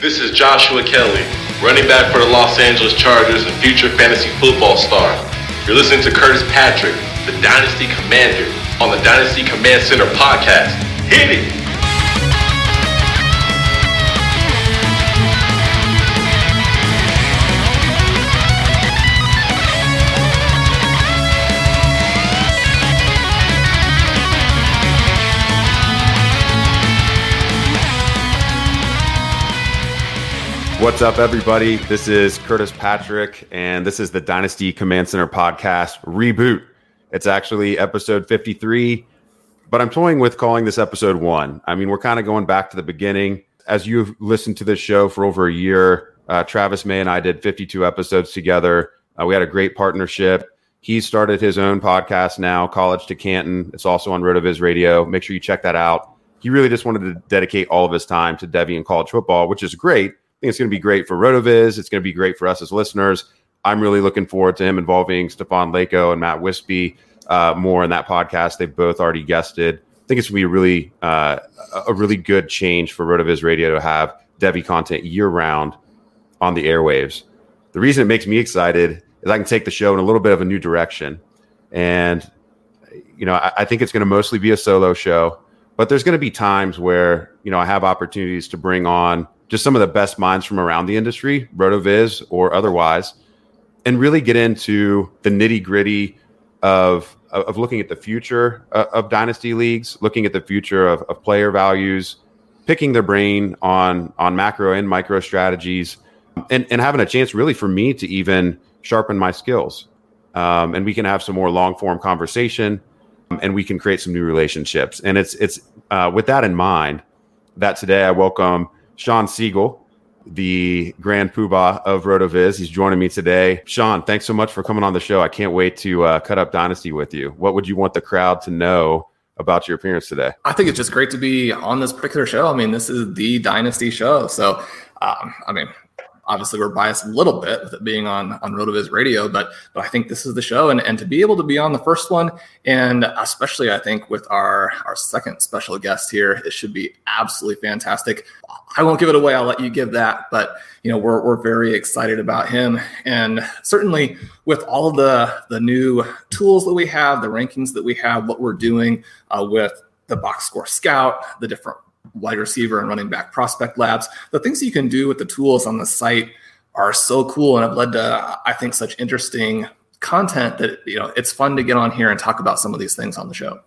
This is Joshua Kelley, running back for the Los Angeles Chargers and future fantasy football star. You're listening to Curtis Patrick, the Dynasty Commander, on the Dynasty Command Center podcast. Hit it! What's up, everybody? This is Curtis Patrick, and this is the Dynasty Command Center podcast reboot. It's actually episode 53, but I'm toying with calling this episode one. I mean, we're kind of going back to the beginning. As you've listened to this show for over a year, uh, Travis May and I did 52 episodes together. Uh, we had a great partnership. He started his own podcast now, College to Canton. It's also on RotoViz Radio. Make sure you check that out. He really just wanted to dedicate all of his time to Devy and college football, which is great think it's going to be great for RotoViz. It's going to be great for us as listeners. I'm really looking forward to him involving Stefan Lako and Matt Wisby uh, more in that podcast. They've both already guested. I think it's going to be a really uh, a really good change for RotoViz Radio to have Devy content year round on the airwaves. The reason it makes me excited is I can take the show in a little bit of a new direction, and you know I, I think it's going to mostly be a solo show, but there's going to be times where you know I have opportunities to bring on just some of the best minds from around the industry, RotoViz or otherwise, and really get into the nitty gritty of of looking at the future of dynasty leagues, looking at the future of, of player values, picking their brain on on macro and micro strategies, and and having a chance really for me to even sharpen my skills, um, and we can have some more long form conversation, and we can create some new relationships. And it's it's uh, with that in mind that today I welcome Shawn Siegele, the grand poobah of RotoViz. He's joining me today. Shawn, thanks so much for coming on the show. I can't wait to uh, cut up Dynasty with you. What would you want the crowd to know about your appearance today? I think it's just great to be on this particular show. I mean, this is the Dynasty show. So, um, I mean, obviously we're biased a little bit with it being on on Rotoviz Radio, but but I think this is the show, and and to be able to be on the first one, and especially I think with our our second special guest here, it should be absolutely fantastic. I won't give it away. I'll let you give that, but you know we're we're very excited about him, and certainly with all of the the new tools that we have, the rankings that we have, what we're doing uh, with the box score scout, the different wide receiver and running back prospect labs. The things you can do with the tools on the site are so cool and have led to, I think, such interesting content that you know it's fun to get on here and talk about some of these things on the show.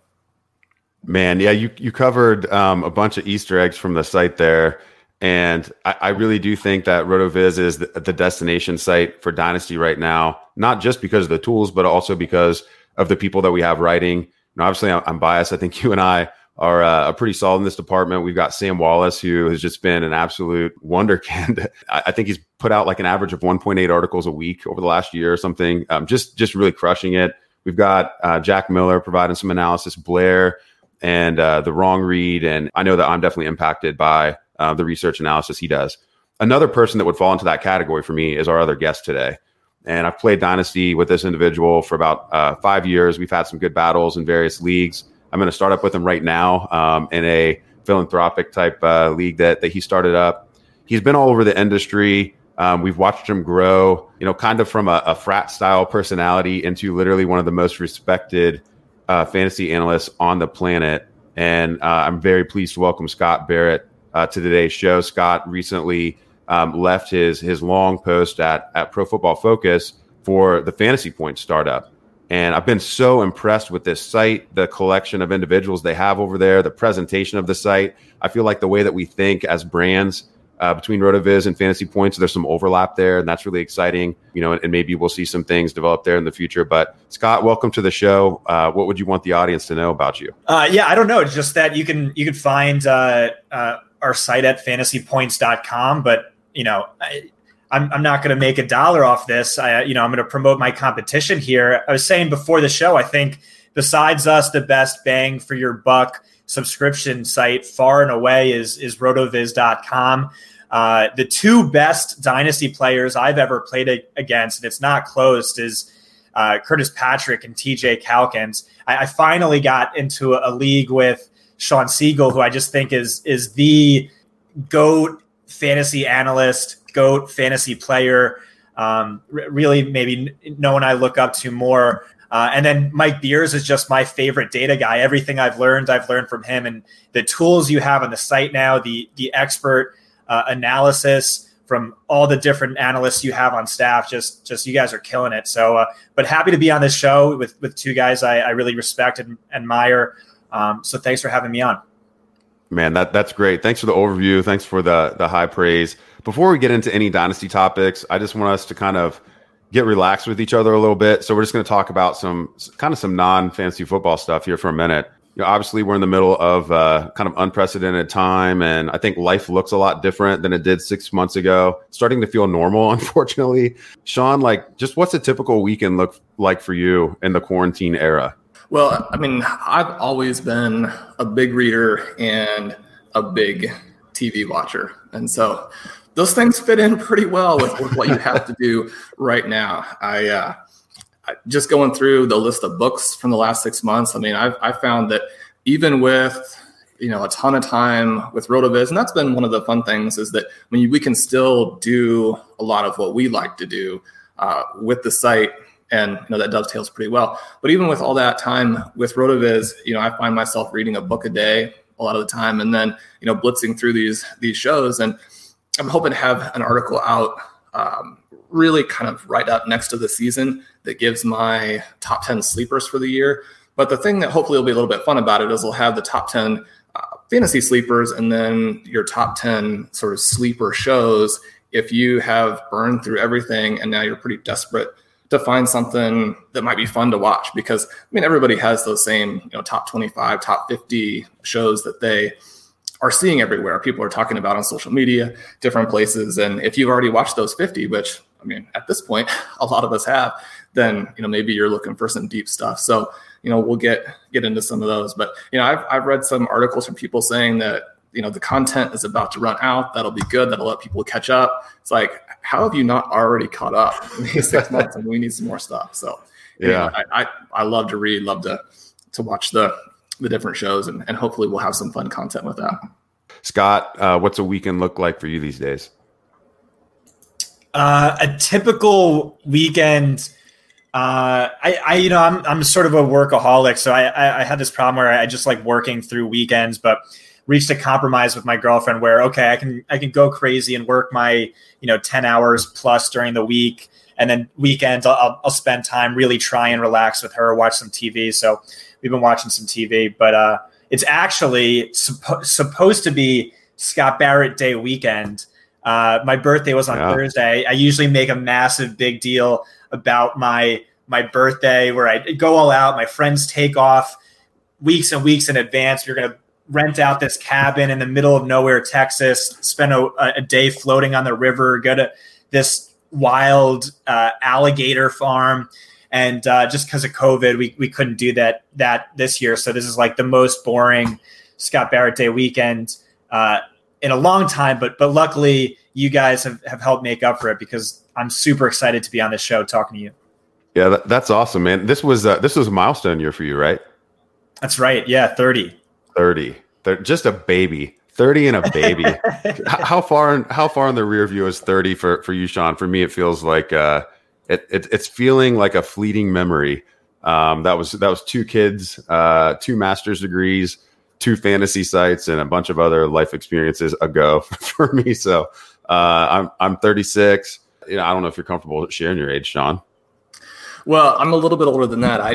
Man, yeah, you you covered um, a bunch of Easter eggs from the site there. And I, I, really do think that RotoViz is the, the, destination site for Dynasty right now, not just because of the tools, but also because of the people that we have writing And obviously, I'm biased. I think you and I are uh, pretty solid in this department. We've got Sam Wallace, who has just been an absolute wonderkind. I, I think he's put out like an average of 1.8 articles a week over the last year or something. Um, just just really crushing it. We've got uh, Jack Miller providing some analysis, Blair, and uh, the wrong read. And I know that I'm definitely impacted by uh, the research analysis he does. Another person that would fall into that category for me is our other guest today. And I've played Dynasty with this individual for about uh, five years. We've had some good battles in various leagues. I'm going to start up with him right now um, in a philanthropic type uh, league that, that he started up. He's been all over the industry. Um, we've watched him grow, you know, kind of from a, a, frat style personality into literally one of the most respected uh, fantasy analysts on the planet. And uh, I'm very pleased to welcome Scott Barrett uh, to today's show. Scott recently um, left his his long post at at Pro Football Focus for the Fantasy Point startup. And I've been so impressed with this site, the collection of individuals they have over there, the presentation of the site. I feel like the way that we think as brands uh, between RotoViz and Fantasy Points, there's some overlap there, and that's really exciting. You know, and, and, maybe we'll see some things develop there in the future. But Scott, welcome to the show. Uh, what would you want the audience to know about you? Uh, yeah, I don't know. It's just that you can you can find uh, uh, our site at fantasypoints.com, but you know. I, I'm, I'm not going to make a dollar off this. I, you know, I'm going to promote my competition here. I was saying before the show, I think besides us, the best bang for your buck subscription site far and away is, is rotoviz.com. Uh, the two best dynasty players I've ever played against, and it's not close, is uh, Curtis Patrick and TJ Calkins. I, I finally got into a, a league with Shawn Siegele, who I just think is is the goat fantasy analyst goat fantasy player. Um, really, maybe no one I look up to more. Uh, and then Mike Beers is just my favorite data guy. Everything I've learned, I've learned from him, and the tools you have on the site now, the the expert uh, analysis from all the different analysts you have on staff. Just just you guys are killing it. So, uh, but happy to be on this show with with two guys I, I really respect and admire. Um, so thanks for having me on. Man, that that's great. Thanks for the overview. Thanks for the the high praise. Before we get into any dynasty topics, I just want us to kind of get relaxed with each other a little bit. So we're just going to talk about some kind of some non fantasy football stuff here for a minute. You know, obviously, we're in the middle of uh, kind of unprecedented time, and I think life looks a lot different than it did six months ago. starting to feel normal, unfortunately. Sean, like, just what's a typical weekend look like for you in the quarantine era? Well, I mean, I've always been a big reader and a big TV watcher, and so those things fit in pretty well with, with what you have to do right now. I, uh, just going through the list of books from the last six months. I mean, I've I found that even with you know a ton of time with Rotoviz, and that's been one of the fun things is that when you, we can still do a lot of what we like to do uh, with the site and you know that dovetails pretty well. But even with all that time with Rotoviz, you know, I find myself reading a book a day a lot of the time, and then you know blitzing through these these shows, and I'm hoping to have an article out um, really kind of right up next to the season that gives my top 10 sleepers for the year. But the thing that hopefully will be a little bit fun about it is we'll have the top 10 uh, fantasy sleepers and then your top 10 sort of sleeper shows if you have burned through everything and now you're pretty desperate to find something that might be fun to watch because I mean everybody has those same you know top 25 top 50 shows that they are seeing everywhere. People are talking about on social media, different places. And if you've already watched those 50, which I mean, at this point, a lot of us have, then you know maybe you're looking for some deep stuff. So you know we'll get get into some of those. But you know I've I've read some articles from people saying that you know the content is about to run out. That'll be good. That'll let people catch up. It's like how have you not already caught up in these six months? and we need some more stuff. So yeah, know, I, I I love to read, love to to watch the the different shows, and, and hopefully we'll have some fun content with that. Scott, uh, what's a weekend look like for you these days? Uh, a typical weekend. Uh, I, I, you know, I'm, I'm sort of a workaholic, so I, I, I had this problem where I just like working through weekends, but reached a compromise with my girlfriend where okay, I can, I can go crazy and work my, you know, ten hours plus during the week, and then weekends I'll, I'll spend time really try and relax with her, watch some TV. So we've been watching some TV, but uh, it's actually suppo- supposed to be Scott Barrett Day weekend. Uh, my birthday was on yeah. Thursday. I usually make a massive big deal about my my birthday where I go all out. My friends take off weeks and weeks in advance. We're going to rent out this cabin in the middle of nowhere, Texas, spend a, a day floating on the river, go to this wild uh, alligator farm. And uh, just because of COVID, we, we couldn't do that that this year. So this is like the most boring Scott Barrett Day weekend uh, in a long time. But but luckily, you guys have, have helped make up for it because I'm super excited to be on this show talking to you. Yeah, that, that's awesome, man. This was uh, this was a milestone year for you, right? That's right. Yeah, 30. 30. They're just a baby. 30 and a baby. how far in, how far in the rear view is 30 for for you, Shawn? For me, it feels like uh, it, it it's feeling like a fleeting memory. Um, that was that was two kids, uh, two master's degrees, two fantasy sites, and a bunch of other life experiences ago for me. So uh, I'm I'm 36. You know, I don't know if you're comfortable sharing your age, Shawn. Well, I'm a little bit older than that. I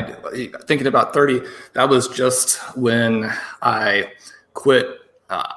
thinking about 30. That was just when I quit uh,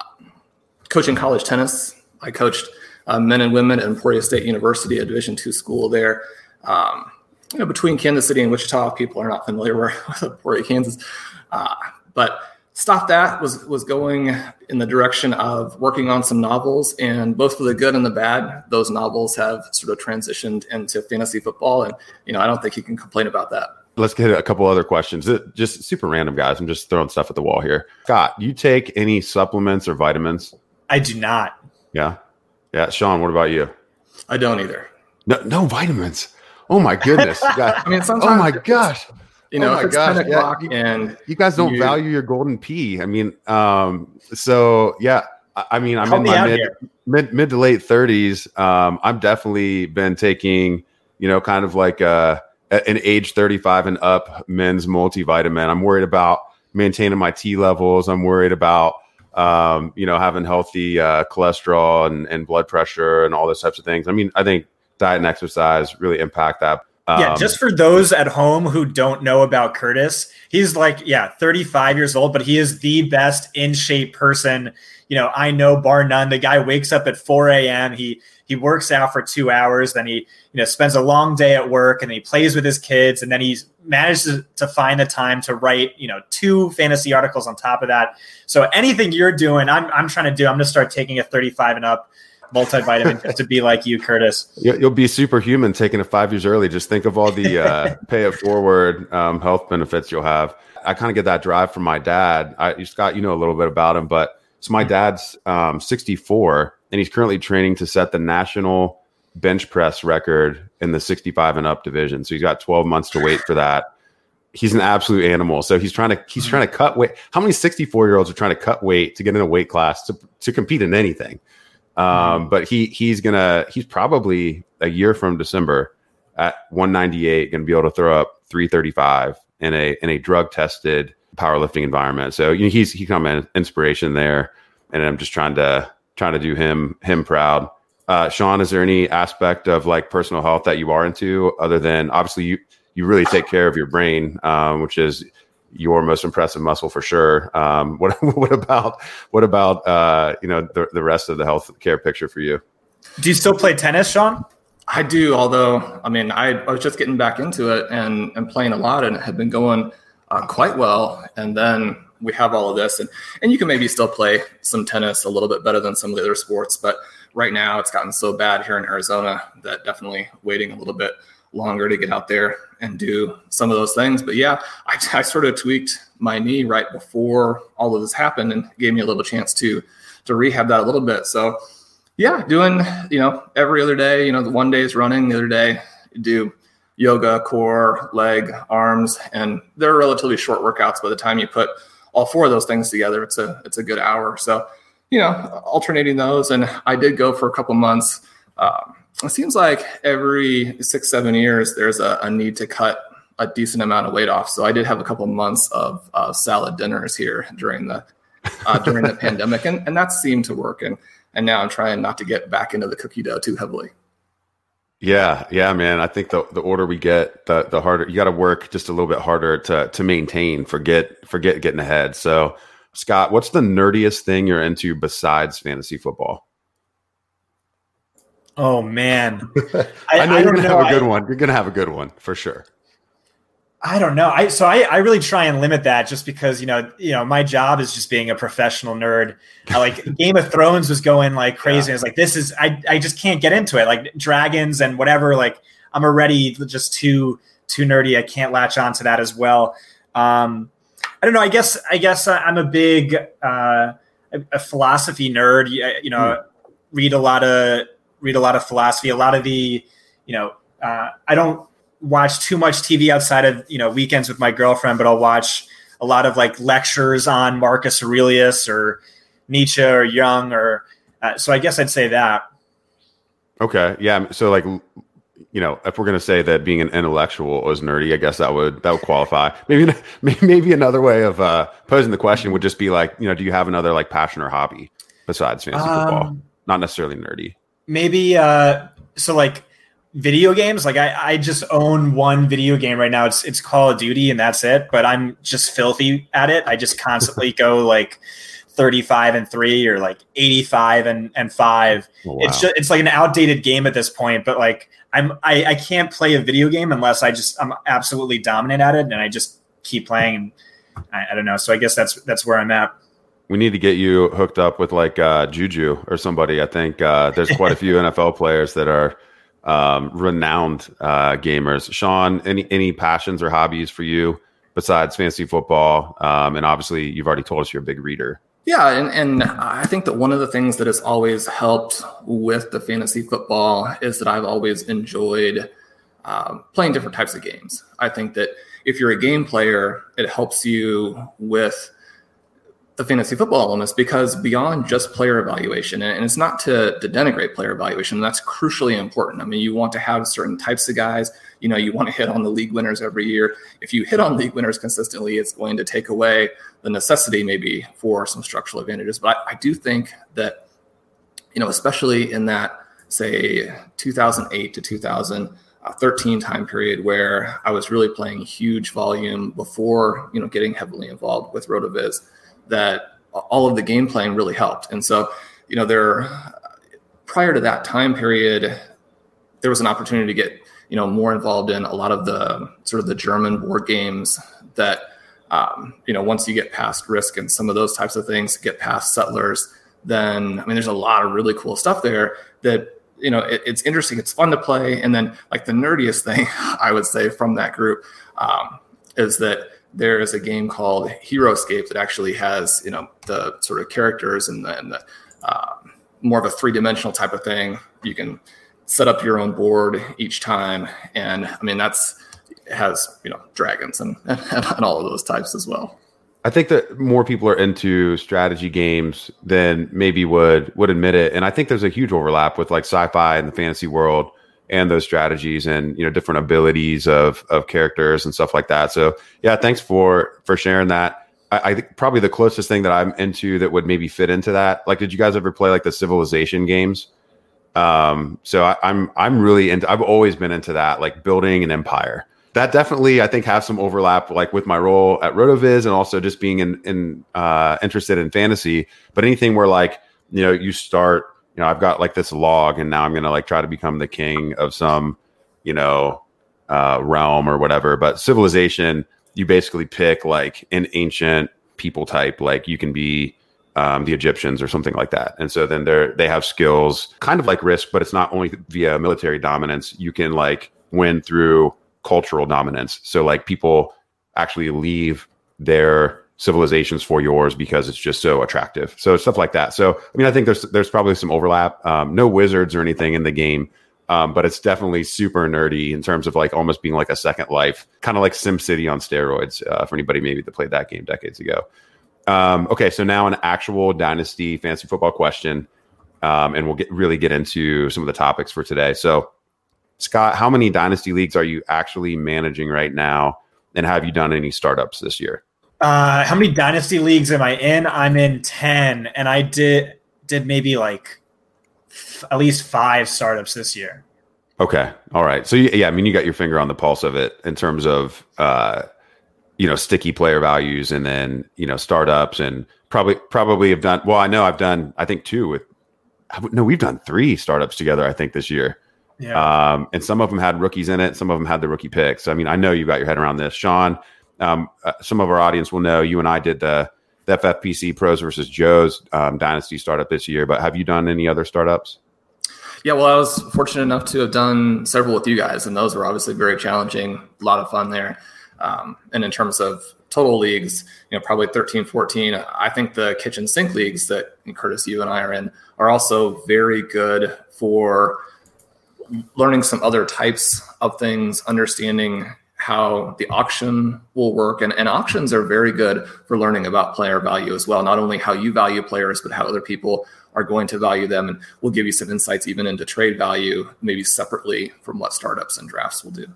coaching college tennis. I coached uh, men and women at Emporia State University, a Division two school there. Um, you know, between Kansas City and Wichita, people are not familiar with Emporia, Kansas. Uh, but stopped that was was going in the direction of working on some novels and both for the good and the bad those novels have sort of transitioned into fantasy football and you know i don't think you can complain about that. Let's get a couple other questions. Just super random guys? I'm just throwing stuff at the wall here. Scott you take any supplements or vitamins? I do not. Yeah yeah sean what about you i don't either no, no vitamins oh my goodness i mean sometimes oh my gosh you know, oh if it's gosh, 10 o'clock yeah, and you guys don't you, value your golden pea. I mean, um, so yeah, I, I mean, I'm in my mid, mid, mid to late thirties. Um, I'm definitely been taking, you know, kind of like uh, a, an age 35 and up men's multivitamin. I'm worried about maintaining my T levels. I'm worried about, um, you know, having healthy uh, cholesterol and, and blood pressure and all those types of things. I mean, I think diet and exercise really impact that yeah, um, just for those at home who don't know about Curtis, he's like, yeah, 35 years old, but he is the best in shape person. You know, I know bar none. The guy wakes up at 4 a.m. He he works out for two hours, then he you know spends a long day at work, and he plays with his kids, and then he manages to, find the time to write you know two fantasy articles on top of that. So anything you're doing, I'm I'm trying to do. I'm going to start taking a 35 and up multivitamin to be like you, Curtis. You'll be superhuman taking it five years early. Just think of all the uh, pay it forward um, health benefits you'll have. I kind of get that drive from my dad. I, Scott, you know a little bit about him, but so my dad's um, 64 and he's currently training to set the national bench press record in the 65 and up division. So he's got 12 months to wait for that. He's an absolute animal. So he's trying to he's trying to cut weight. How many 64 year olds are trying to cut weight to get in a weight class to, to compete in anything? Um, mm-hmm. but he he's gonna he's probably a year from December at 198 gonna be able to throw up 335 in a in a drug tested powerlifting environment. So you know, he's he come in inspiration there, and I'm just trying to trying to do him him proud. Uh, Shawn, is there any aspect of like personal health that you are into other than obviously you you really take care of your brain, um, which is your most impressive muscle for sure. Um, what what about what about uh, you know the, the rest of the health care picture for you? Do you still play tennis, Shawn? I do, although I mean I, I was just getting back into it and and playing a lot and it had been going uh, quite well. And then we have all of this, and and you can maybe still play some tennis a little bit better than some of the other sports, but right now it's gotten so bad here in Arizona that definitely waiting a little bit longer to get out there and do some of those things. But yeah, I, I, sort of tweaked my knee right before all of this happened and gave me a little chance to to rehab that a little bit. So yeah, doing you know every other day. You know, the one day is running, the other day do yoga, core, leg, arms, and they're relatively short workouts. By the time you put all four of those things together, it's a it's a good hour. So you know, alternating those, and I did go for a couple months. Um, it seems like every six, seven years, there's a, a, need to cut a decent amount of weight off. So I did have a couple months of uh, salad dinners here during the uh, during the pandemic, and, and that seemed to work. And and now I'm trying not to get back into the cookie dough too heavily. Yeah, yeah, man. I think the the order we get, the the harder you got to work just a little bit harder to to maintain. Forget forget getting ahead. So, Scott, what's the nerdiest thing you're into besides fantasy football? Oh man, I, I, know I you're gonna know. have a good one. You're gonna have a good one for sure. I don't know. I so I, I really try and limit that just because you know you know my job is just being a professional nerd. I, like Game of Thrones was going like crazy. Yeah. It's like this is I I just can't get into it. Like dragons and whatever. Like I'm already just too too nerdy. I can't latch on to that as well. Um, I don't know. I guess I guess I'm a big uh, a, philosophy nerd. You know, mm. read a lot of read a lot of philosophy. A lot of the you know uh, I don't watch too much TV outside of you know weekends with my girlfriend, but I'll watch a lot of like lectures on Marcus Aurelius or Nietzsche or Jung or uh, so I guess I'd say that. Okay, yeah. So like, you know, if we're gonna say that being an intellectual is nerdy, I guess that would that would qualify. Maybe maybe another way of uh, posing the question would just be like, you know, do you have another like passion or hobby besides fantasy um, football? Not necessarily nerdy. Maybe uh, so like video games. Like I, I just own one video game right now. It's it's call of duty and that's it but i'm just filthy at it. I just constantly go like 35 and 3 or like 85 and and 5 oh, wow. it's just it's like an outdated game at this point but like i'm I, I can't play a video game unless i just i'm absolutely dominant at it and i just keep playing and I, I don't know. So i guess that's that's where i'm at. We need to get you hooked up with like uh, Juju or somebody. I think uh, there's quite a few NFL players that are um, renowned uh, gamers. Shawn, any any passions or hobbies for you besides fantasy football? Um, and obviously, you've already told us you're a big reader. Yeah, and, and I think that one of the things that has always helped with the fantasy football is that I've always enjoyed um, playing different types of games. I think that if you're a game player, it helps you with the fantasy football elements because beyond just player evaluation, and it's not to, to denigrate player evaluation, that's crucially important. I mean, you want to have certain types of guys. You know, you want to hit on the league winners every year. If you hit on league winners consistently, it's going to take away the necessity maybe for some structural advantages. But I, I do think that, you know, especially in that say 2008 to 2013 time period where I was really playing huge volume before you know getting heavily involved with Rotoviz that all of the game playing really helped. And so, you know, there prior to that time period, there was an opportunity to get you know more involved in a lot of the sort of the German board games that um, you know once you get past Risk and some of those types of things, get past Settlers, then I mean there's a lot of really cool stuff there that you know it, it's interesting, it's fun to play, and then like the nerdiest thing I would say from that group um, is that there is a game called Heroscape that actually has you know the sort of characters and the, and the uh, more of a three dimensional type of thing. You can set up your own board each time, and I mean that's has you know dragons and, and all of those types as well. I think that more people are into strategy games than maybe would would admit it, and I think there's a huge overlap with like sci-fi and the fantasy world and those strategies and you know different abilities of of characters and stuff like that. So yeah, thanks for for sharing that. I, I think probably the closest thing that I'm into that would maybe fit into that. Like, did you guys ever play like the Civilization games? Um, so I, I'm I'm really into. I've always been into that, like building an empire. That definitely I think has some overlap, like with my role at Rotoviz and also just being in in uh, interested in fantasy. But anything where like you know you start you know, I've got like this log and now I'm to like try to become the king of some, you know, uh, realm or whatever. But civilization, you basically pick like an ancient people type, like you can be um, the Egyptians or something like that. And so then they're, they have skills kind of like risk, but it's not only via military dominance. You can like win through cultural dominance. So like people actually leave their civilizations for yours because it's just so attractive. So stuff like that. So I mean, I think there's there's probably some overlap. Um, no wizards or anything in the game, um, but it's definitely super nerdy in terms of like almost being like a second life, kind of like SimCity on steroids uh, for anybody maybe that played that game decades ago. Um, okay, so now an actual dynasty fantasy football question, um, and we'll get really get into some of the topics for today. So, Scott, how many dynasty leagues are you actually managing right now, and have you done any startups this year? Uh, how many dynasty leagues am I in? I'm in ten, and I did did maybe like f- at least five startups this year. Okay, all right. So yeah, I mean, you got your finger on the pulse of it in terms of uh, you know sticky player values, and then you know startups, and probably probably have done. Well, I know I've done. I think two with. No, we've done three startups together. I think this year. Yeah. Um, and some of them had rookies in it. Some of them had the rookie picks. I mean, I know you got your head around this, Shawn. Um, uh, some of our audience will know you and I did the, the FFPC Pros versus Joe's um, Dynasty startup this year. But have you done any other startups? Yeah, well, I was fortunate enough to have done several with you guys, and those were obviously very challenging. A lot of fun there. Um, and in terms of total leagues, you know, probably 13, 14. I think the kitchen sink leagues that Curtis, you and I are in are also very good for learning some other types of things, understanding how the auction will work. And, and auctions are very good for learning about player value as well. Not only how you value players, but how other people are going to value them. And we'll give you some insights even into trade value, maybe separately from what startups and drafts will do.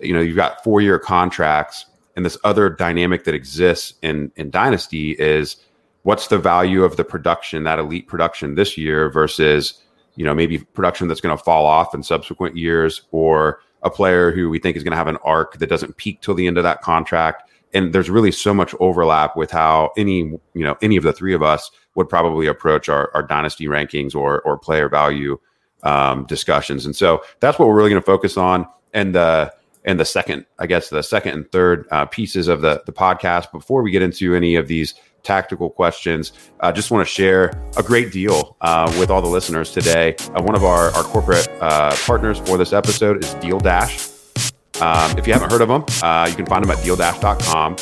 You know, you've got four year contracts. And this other dynamic that exists in, in Dynasty is what's the value of the production, that elite production this year versus, you know, maybe production that's going to fall off in subsequent years or a player who we think is going to have an arc that doesn't peak till the end of that contract. And there's really so much overlap with how any you know any of the three of us would probably approach our, our dynasty rankings or or player value um, discussions. And so that's what we're really going to focus on. And the and the second i guess the second and third uh, pieces of the the podcast before we get into any of these tactical questions i uh, just want to share a great deal uh, with all the listeners today uh, one of our, our corporate uh, partners for this episode is deal dash um, if you haven't heard of them, uh, you can find them at dealdash.com.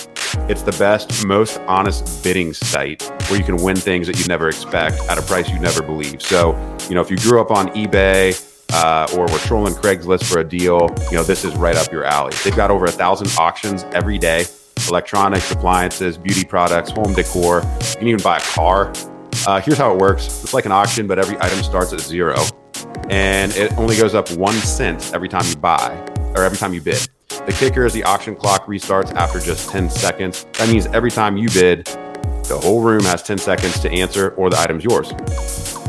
It's the best, most honest bidding site where you can win things that you never expect at a price you never believe. So, you know, if you grew up on eBay uh, or were trolling Craigslist for a deal, you know, this is right up your alley. They've got over a thousand auctions every day electronics, appliances, beauty products, home decor. You can even buy a car. Uh, here's how it works it's like an auction, but every item starts at zero. And it only goes up one cent every time you buy or every time you bid. The kicker is the auction clock restarts after just 10 seconds. That means every time you bid, the whole room has 10 seconds to answer or the item's yours.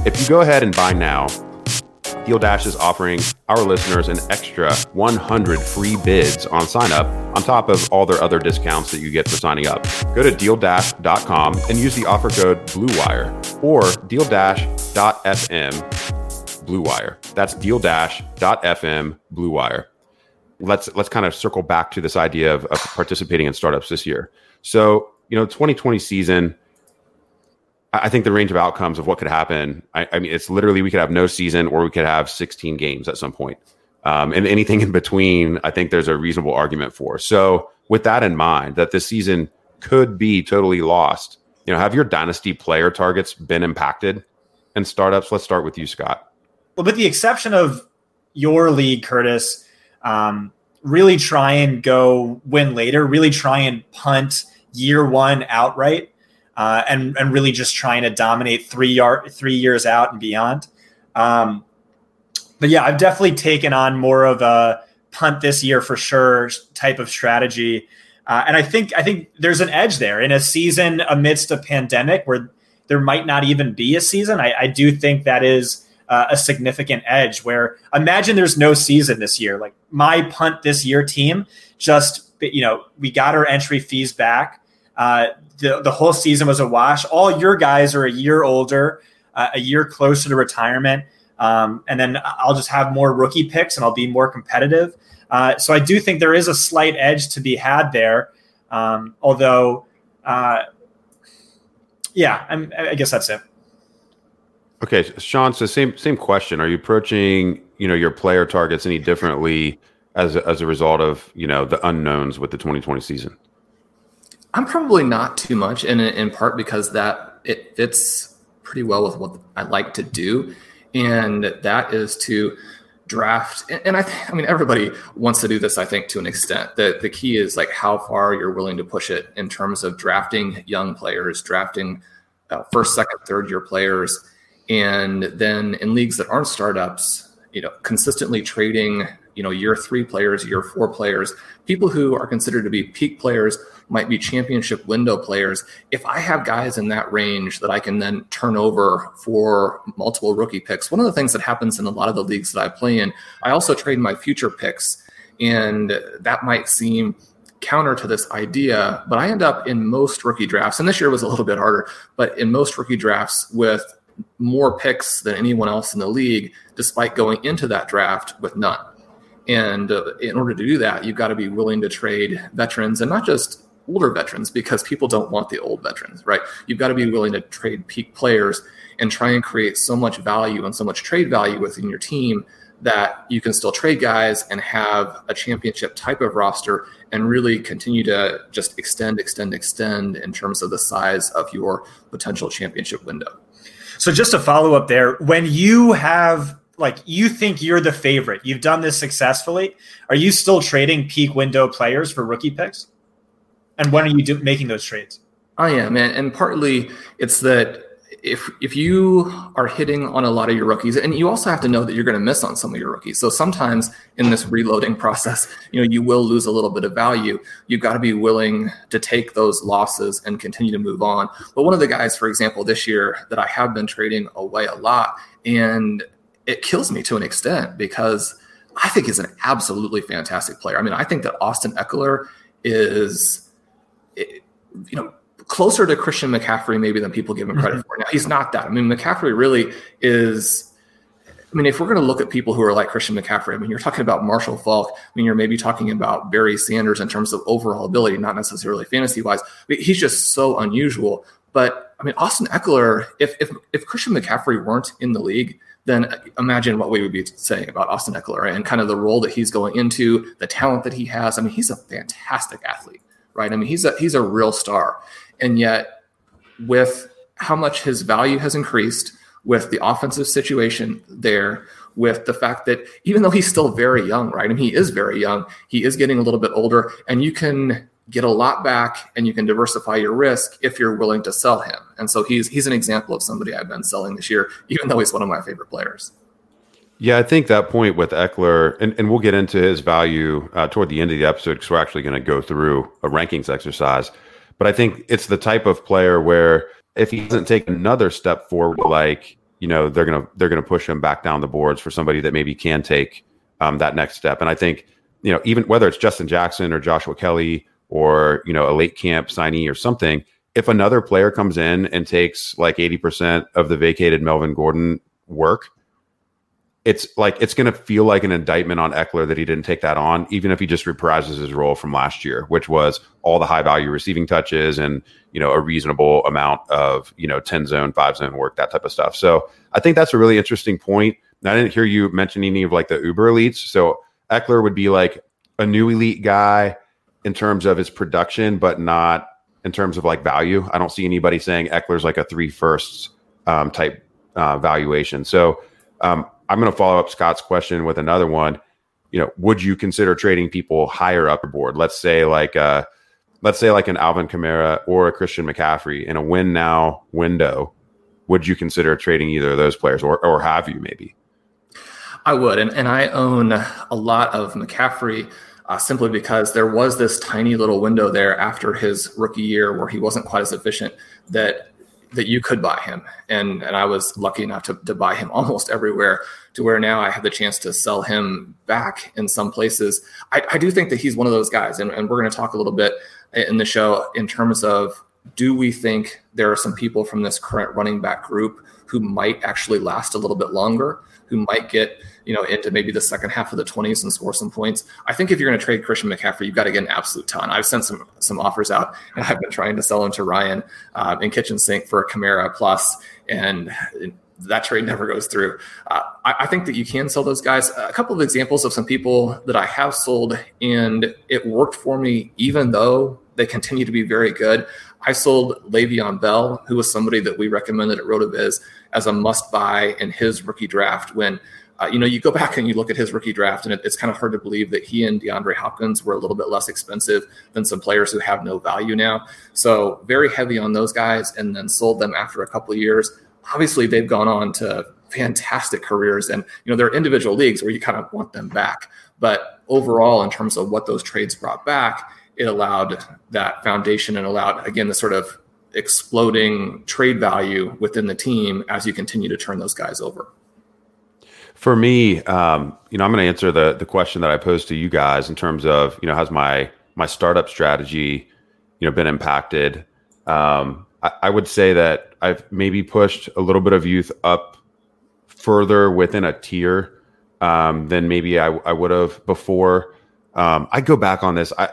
If you go ahead and buy now, Deal Dash is offering our listeners an extra 100 free bids on sign up on top of all their other discounts that you get for signing up. Go to dealdash.com and use the offer code BLUEWIRE or dealdash.fm BLUEWIRE. That's dealdash.fm BLUEWIRE let's let's kind of circle back to this idea of, of participating in startups this year. So, you know, 2020 season, I think the range of outcomes of what could happen. I, I, mean, it's literally we could have no season, or we could have 16 games at some point, um, and anything in between. I think there's a reasonable argument for. So, with that in mind, that this season could be totally lost. You know, have your dynasty player targets been impacted and startups? Let's start with you, Scott. Well, with the exception of your league, Curtis, um, really try and go win later, really try and punt year one outright, uh, and and really just trying to dominate three yard three years out and beyond. Um, but yeah, I've definitely taken on more of a punt this year for sure type of strategy. Uh, and I think I think there's an edge there in a season amidst a pandemic where there might not even be a season. I, I do think that is uh, a significant edge. Where imagine there's no season this year. Like my punt this year team, just you know, we got our entry fees back. Uh, the the whole season was a wash. All your guys are a year older, uh, a year closer to retirement. Um, and then I'll just have more rookie picks and I'll be more competitive. Uh, so I do think there is a slight edge to be had there. Um, although, uh, yeah, I'm, I guess that's it. Okay, Shawn. So same same question. Are you approaching you know your player targets any differently as a, as a result of you know the unknowns with the 2020 season? I'm probably not too much, and in, in part because that it fits pretty well with what I like to do, and that is to draft. And I, th- I mean, everybody wants to do this. I think to an extent. The the key is like how far you're willing to push it in terms of drafting young players, drafting uh, first, second, third year players and then in leagues that aren't startups, you know, consistently trading, you know, year three players, year four players, people who are considered to be peak players might be championship window players. If I have guys in that range that I can then turn over for multiple rookie picks, one of the things that happens in a lot of the leagues that I play in, I also trade my future picks. And that might seem counter to this idea, but I end up in most rookie drafts, and this year was a little bit harder, but in most rookie drafts with more picks than anyone else in the league, despite going into that draft with none. And uh, in order to do that, you've got to be willing to trade veterans and not just older veterans because people don't want the old veterans, right? You've got to be willing to trade peak players and try and create so much value and so much trade value within your team that you can still trade guys and have a championship type of roster and really continue to just extend, extend, extend in terms of the size of your potential championship window. So just to follow up there, when you have like you think you're the favorite, you've done this successfully, are you still trading peak window players for rookie picks? And when are you do- making those trades? Oh, I am, and, and partly it's that if if you are hitting on a lot of your rookies, and you also have to know that you're going to miss on some of your rookies. So sometimes in this reloading process, you know, you will lose a little bit of value. You've got to be willing to take those losses and continue to move on. But one of the guys, for example, this year that I have been trading away a lot, and it kills me to an extent because I think is an absolutely fantastic player. I mean, I think that Austin Ekeler is, you know closer to Christian McCaffrey maybe than people give him credit mm-hmm. for. Now he's not that. I mean, McCaffrey really is. I mean, if we're going to look at people who are like Christian McCaffrey, I mean, you're talking about Marshall Faulk. I mean, you're maybe talking about Barry Sanders in terms of overall ability, not necessarily fantasy wise. He's just so unusual. But I mean, Austin Ekeler, if if if Christian McCaffrey weren't in the league, then imagine what we would be saying about Austin Ekeler and kind of the role that he's going into, the talent that he has. I mean, he's a fantastic athlete, right? I mean, he's a he's a real star. And yet, with how much his value has increased, with the offensive situation there, with the fact that even though he's still very young, right? I mean, he is very young, he is getting a little bit older, and you can get a lot back and you can diversify your risk if you're willing to sell him. And so he's he's an example of somebody I've been selling this year, even though he's one of my favorite players. Yeah, I think that point with Ekeler, and, and we'll get into his value uh, toward the end of the episode because we're actually going to go through a rankings exercise. But I think it's the type of player where if he doesn't take another step forward, like you know, they're gonna they're gonna push him back down the boards for somebody that maybe can take um, that next step. And I think you know, even whether it's Justin Jackson or Joshua Kelley or you know a late camp signee or something, if another player comes in and takes like eighty percent of the vacated Melvin Gordon work, it's like it's going to feel like an indictment on ekeler that he didn't take that on, even if he just reprises his role from last year, which was all the high value receiving touches and you know a reasonable amount of you know ten zone, five zone work, that type of stuff. So I think that's a really interesting point. I didn't hear you mention any of like the Uber elites. So ekeler would be like a new elite guy in terms of his production, but not in terms of like value. I don't see anybody saying Ekeler's like a three firsts um, type uh, valuation. So um, I'm going to follow up Scott's question with another one. You know, would you consider trading people higher up the board? Let's say like uh let's say like an Alvin Kamara or a Christian McCaffrey in a win now window. Would you consider trading either of those players or or have you maybe? I would, and, and I own a lot of McCaffrey uh, simply because there was this tiny little window there after his rookie year where he wasn't quite as efficient that that you could buy him. And and I was lucky enough to, to buy him almost everywhere to where now I have the chance to sell him back in some places. I, I do think that he's one of those guys, and, and we're going to talk a little bit in the show in terms of do we think there are some people from this current running back group who might actually last a little bit longer, who might get you know into maybe the second half of the 20s and score some points. I think if you're going to trade Christian McCaffrey, you've got to get an absolute ton. I've sent some some offers out, and I've been trying to sell him to Ryan uh, in kitchen sink for a Kamara plus, and that trade never goes through. Uh, I, I, think that you can sell those guys. A couple of examples of some people that I have sold, and it worked for me, even though they continue to be very good. I sold Le'Veon Bell, who was somebody that we recommended at RotoViz as a must buy in his rookie draft when. Uh, you know, you go back and you look at his rookie draft, and it, it's kind of hard to believe that he and DeAndre Hopkins were a little bit less expensive than some players who have no value now. So, very heavy on those guys, and then sold them after a couple of years obviously they've gone on to fantastic careers and you know there are individual leagues where you kind of want them back but overall in terms of what those trades brought back it allowed that foundation and allowed again the sort of exploding trade value within the team as you continue to turn those guys over for me um, you know i'm going to answer the the question that i posed to you guys in terms of you know has my my startup strategy you know been impacted um, I, I would say that I've maybe pushed a little bit of youth up further within a tier um, than maybe I, I would have before. Um, I go back on this. I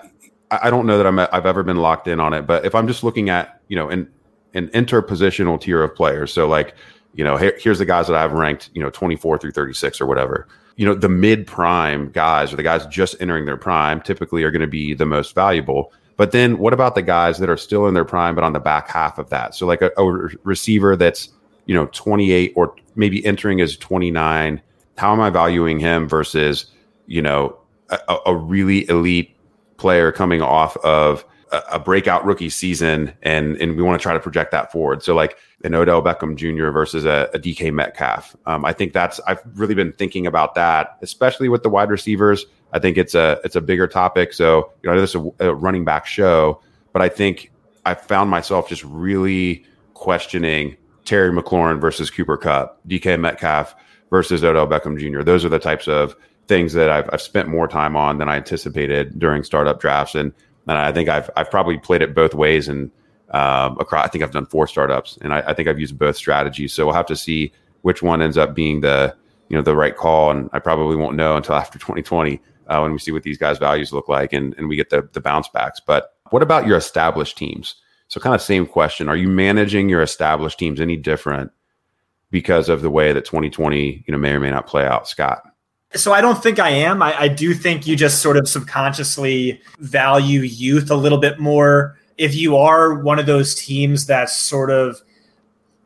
I don't know that I'm I've ever been locked in on it, but if I'm just looking at you know an an interpositional tier of players, so like you know here, here's the guys that I've ranked you know 24 through 36 or whatever. You know the mid prime guys or the guys just entering their prime typically are going to be the most valuable. But then what about the guys that are still in their prime but on the back half of that? So like a, a receiver that's you know 28 or maybe entering as 29. How am I valuing him versus you know a, a really elite player coming off of a, a breakout rookie season, and and we want to try to project that forward. So like an Odell Beckham Jr. versus a, a DK Metcalf. Um, I think that's I've really been thinking about that, especially with the wide receivers. I think it's a it's a bigger topic. So you know, this is a, a running back show, but I think I found myself just really questioning Terry McLaurin versus Cooper Kupp, DK Metcalf versus Odell Beckham Jr. Those are the types of things that I've, I've spent more time on than I anticipated during startup drafts. And, and I think I've, I've probably played it both ways. And um, across, I think I've done four startups and I, I think I've used both strategies. So we'll have to see which one ends up being the, you know, the right call. And I probably won't know until after 2020 uh, when we see what these guys' values look like and, and we get the, the bounce backs. But what about your established teams? So kind of same question. Are you managing your established teams any different because of the way that 2020, you know, may or may not play out, Scott? So I don't think I am. I, I, do think you just sort of subconsciously value youth a little bit more. If you are one of those teams that's sort of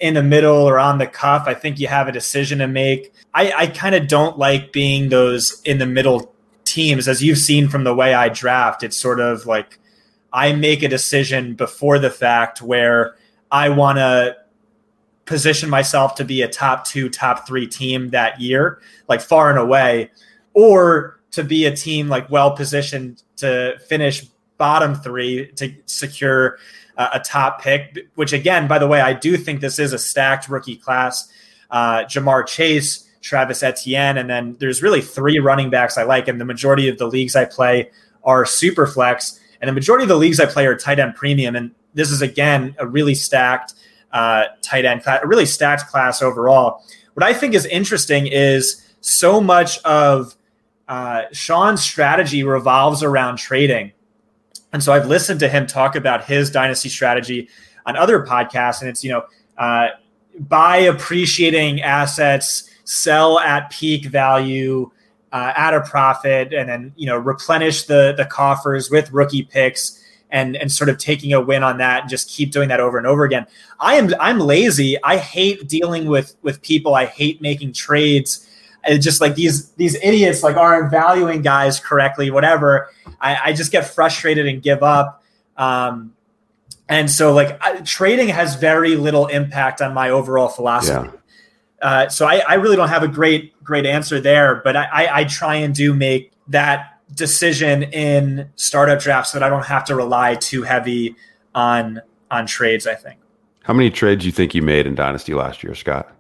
in the middle or on the cuff, I think you have a decision to make. I, I kind of don't like being those in the middle teams, as you've seen from the way I draft. It's sort of like I make a decision before the fact where I want to position myself to be a top two, top three team that year, like far and away, or to be a team like well positioned to finish bottom three to secure uh, a top pick. Which again, by the way, I do think this is a stacked rookie class. Uh, Ja'Marr Chase, Travis Etienne, and then there's really three running backs I like, and the majority of the leagues I play are super flex, and the majority of the leagues I play are tight end premium, and this is again a really stacked uh, tight end class, a really stacked class overall. What I think is interesting is so much of uh, Shawn's strategy revolves around trading. And so I've listened to him talk about his dynasty strategy on other podcasts, and it's, you know, uh, buy appreciating assets, sell at peak value, uh, at a profit, and then, you know, replenish the, the coffers with rookie picks and and sort of taking a win on that and just keep doing that over and over again. I am I'm lazy. I hate dealing with with people. I hate making trades. And just like these these idiots like aren't valuing guys correctly, whatever. I, I just get frustrated and give up. Um, and so like I, trading has very little impact on my overall philosophy. Yeah. Uh, so I, I, really don't have a great great answer there, but I, I, I try and do make that decision in startup drafts so that I don't have to rely too heavy on on trades. I think. How many trades do you think you made in Dynasty last year, Scott?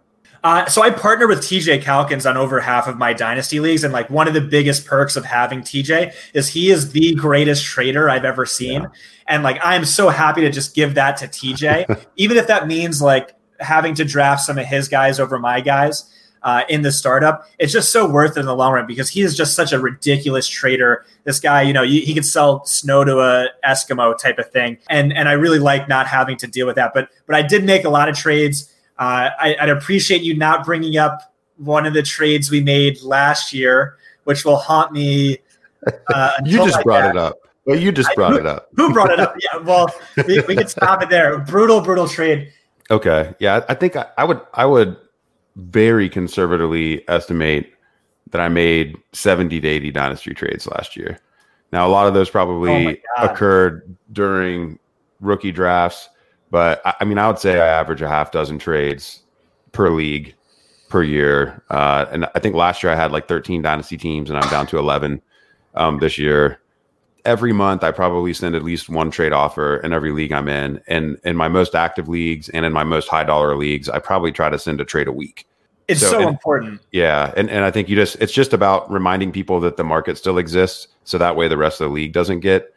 Uh, so I partner with TJ Calkins on over half of my dynasty leagues, and like one of the biggest perks of having TJ is he is the greatest trader I've ever seen, yeah. and like I am so happy to just give that to TJ, even if that means like having to draft some of his guys over my guys uh, in the startup, it's just so worth it in the long run because he is just such a ridiculous trader. This guy, you know, he could sell snow to a Eskimo type of thing, and and I really like not having to deal with that. But but I did make a lot of trades. Uh, I, I'd appreciate you not bringing up one of the trades we made last year, which will haunt me. Uh, you just brought it up. Well, you just brought I, who, it up. who brought it up? Yeah. Well, we, we can stop it there. Brutal, brutal trade. Okay. Yeah, I think I, I would. I would very conservatively estimate that I made 70 to 80 dynasty trades last year. Now, a lot of those probably oh occurred during rookie drafts, but I, I, mean, I would say I average a half dozen trades per league per year. Uh, and I think last year I had like 13 dynasty teams, and I'm down to 11 um, this year. Every month, I probably send at least one trade offer in every league I'm in. And in my most active leagues and in my most high dollar leagues, I probably try to send a trade a week. It's so, so and, important. Yeah. And, and I think you just, it's just about reminding people that the market still exists. So that way the rest of the league doesn't get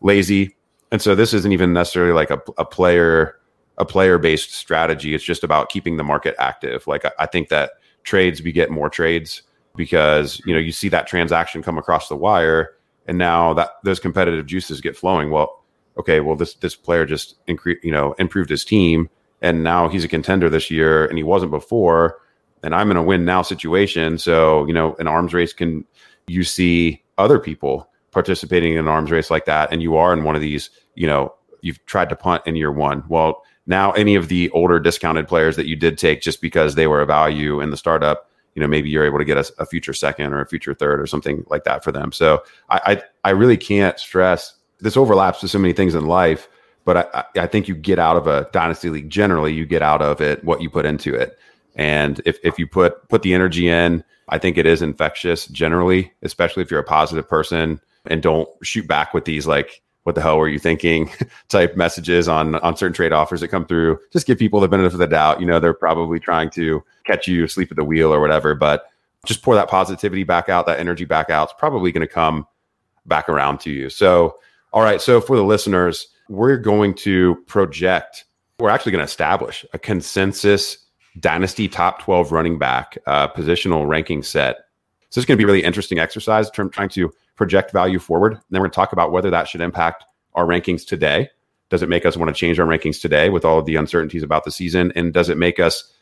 lazy. And so this isn't even necessarily like a, a player a player based strategy. It's just about keeping the market active. Like I, I think that trades we get more trades because you know you see that transaction come across the wire and now that those competitive juices get flowing well okay well this this player just incre- you know improved his team and now he's a contender this year and he wasn't before and i'm in a win now situation. So you know an arms race can you see other people participating in an arms race like that and you are in one of these you know you've tried to punt in year one. Well now any of the older discounted players that you did take just because they were a value in the startup you know maybe you're able to get a, a future second or a future third or something like that for them. So I, I, I really can't stress this overlaps with so many things in life but I, I think you get out of a dynasty league generally you get out of it what you put into it and if, if you put put the energy in i think it is infectious generally especially if you're a positive person and don't shoot back with these like what the hell were you thinking type messages on on certain trade offers that come through. Just give people the benefit of the doubt. You know they're probably trying to catch you asleep at the wheel or whatever but just pour that positivity back out that energy back out. It's probably going to come back around to you. So all right so for the listeners we're going to project we're actually going to establish a consensus dynasty top 12 running back uh, positional ranking set so this is going to be a really interesting exercise trying to project value forward. And then we're going to talk about whether that should impact our rankings today. Does it make us want to change our rankings today with all of the uncertainties about the season? And does it make us,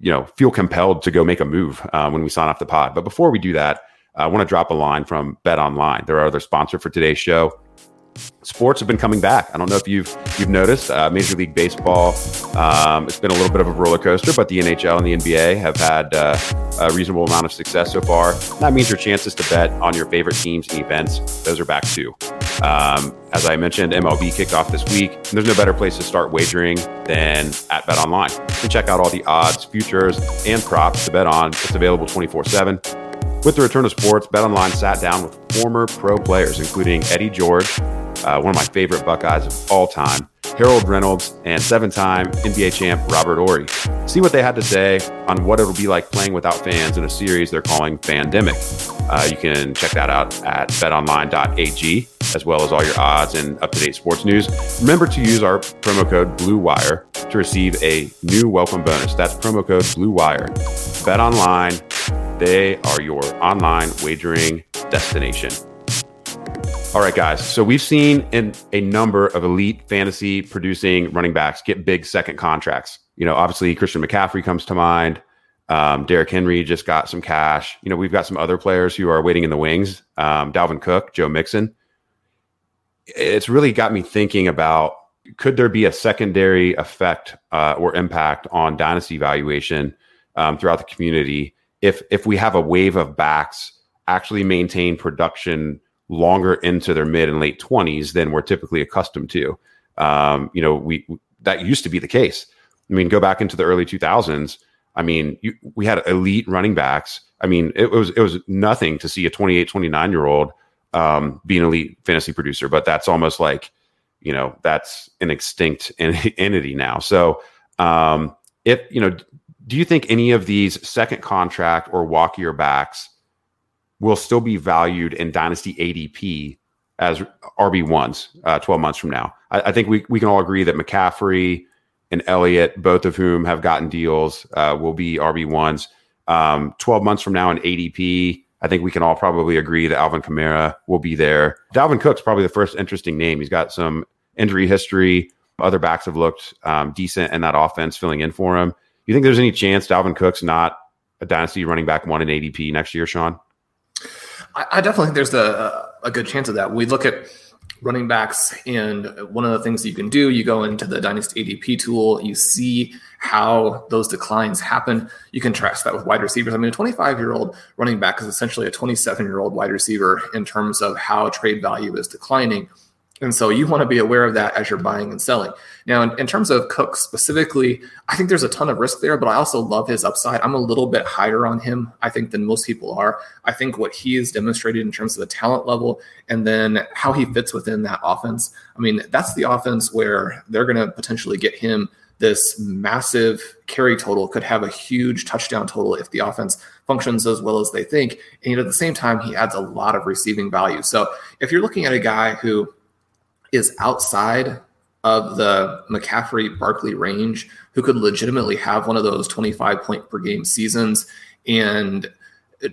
you know, feel compelled to go make a move uh, when we sign off the pod? But before we do that, I want to drop a line from Bet Online. They're our other sponsor for today's show sports have been coming back. I don't know if you've you've noticed uh, Major League Baseball. Um, it's been a little bit of a roller coaster, but the NHL and the NBA have had uh, a reasonable amount of success so far. That means your chances to bet on your favorite teams and events those are back too. Um, as I mentioned, MLB kicked off this week. And there's no better place to start wagering than at Bet Online. You can check out all the odds, futures, and props to bet on. It's available 24 7. With the return of sports, BetOnline sat down with former pro players, including Eddie George, uh, one of my favorite Buckeyes of all time, Harold Reynolds, and seven time NBA champ Robert Horry. See what they had to say on what it'll be like playing without fans in a series they're calling Pandemic. Uh, you can check that out at betonline.ag, as well as all your odds and up to date sports news. Remember to use our promo code BLUEWIRE to receive a new welcome bonus. That's promo code BLUEWIRE. Bet online they are your online wagering destination. All right, guys. So we've seen in a number of elite fantasy producing running backs get big second contracts. You know, obviously Christian McCaffrey comes to mind. Um, Derrick Henry just got some cash. You know, we've got some other players who are waiting in the wings. Um, Dalvin Cook, Joe Mixon. It's really got me thinking about could there be a secondary effect uh, or impact on dynasty valuation um, throughout the community if if we have a wave of backs actually maintain production longer into their mid and late 20s than we're typically accustomed to. Um, you know, we that used to be the case. I mean, go back into the early 2000s. I mean, you, we had elite running backs. I mean, it was it was nothing to see a 28, 29 year old um, be an elite fantasy producer, but that's almost like, you know, that's an extinct entity now. So, um, if you know, do you think any of these second contract or walkier backs will still be valued in dynasty ADP as RB ones uh, 12 months from now? I, I, think we, we can all agree that McCaffrey and Elliott, both of whom have gotten deals, uh, will be RB ones. Um, 12 months from now in ADP, I think we can all probably agree that Alvin Kamara will be there. Dalvin Cook's probably the first interesting name. He's got some injury history. Other backs have looked um, decent in that offense, filling in for him you think there's any chance Dalvin Cook's not a dynasty running back one in ADP next year, Shawn? I, I definitely think there's a, a good chance of that. We look at running backs, and one of the things you can do, you go into the Dynasty ADP tool, you see how those declines happen. You can track that with wide receivers. I mean, a 25 year old running back is essentially a 27 year old wide receiver in terms of how trade value is declining. And so you want to be aware of that as you're buying and selling. Now, in, in, terms of Cook specifically, I think there's a ton of risk there, but I also love his upside. I'm a little bit higher on him, I think, than most people are. I think what he has demonstrated in terms of the talent level and then how he fits within that offense. I mean, that's the offense where they're going to potentially get him this massive carry total, could have a huge touchdown total if the offense functions as well as they think. And at the same time, he adds a lot of receiving value. So if you're looking at a guy who is outside of the McCaffrey Barkley range who could legitimately have one of those 25 point per game seasons and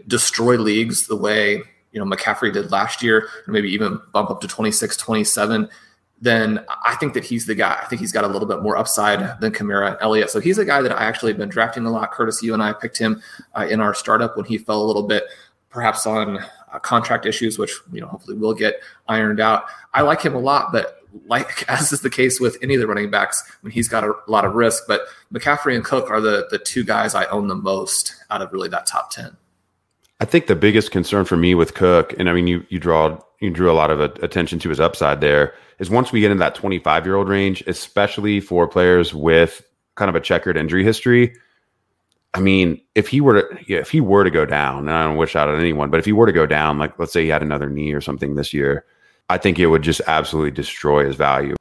destroy leagues the way you know McCaffrey did last year, and maybe even bump up to 26, 27, then I think that he's the guy. I think he's got a little bit more upside than Kamara and Elliott. So he's a guy that I actually have been drafting a lot. Curtis, you and I picked him uh, in our startup when he fell a little bit, perhaps on uh, contract issues, which you know hopefully will get ironed out. I like him a lot, but like as is the case with any of the running backs, when he's got a, a lot of risk. But McCaffrey and Cook are the the two guys I own the most out of really that top ten. I think the biggest concern for me with Cook, and I mean you you draw you drew a lot of attention to his upside there, is once we get in that 25 year old range, especially for players with kind of a checkered injury history. I mean, if he were to if he were to go down, and I don't wish out on anyone, but if he were to go down, like let's say he had another knee or something this year, I think it would just absolutely destroy his value.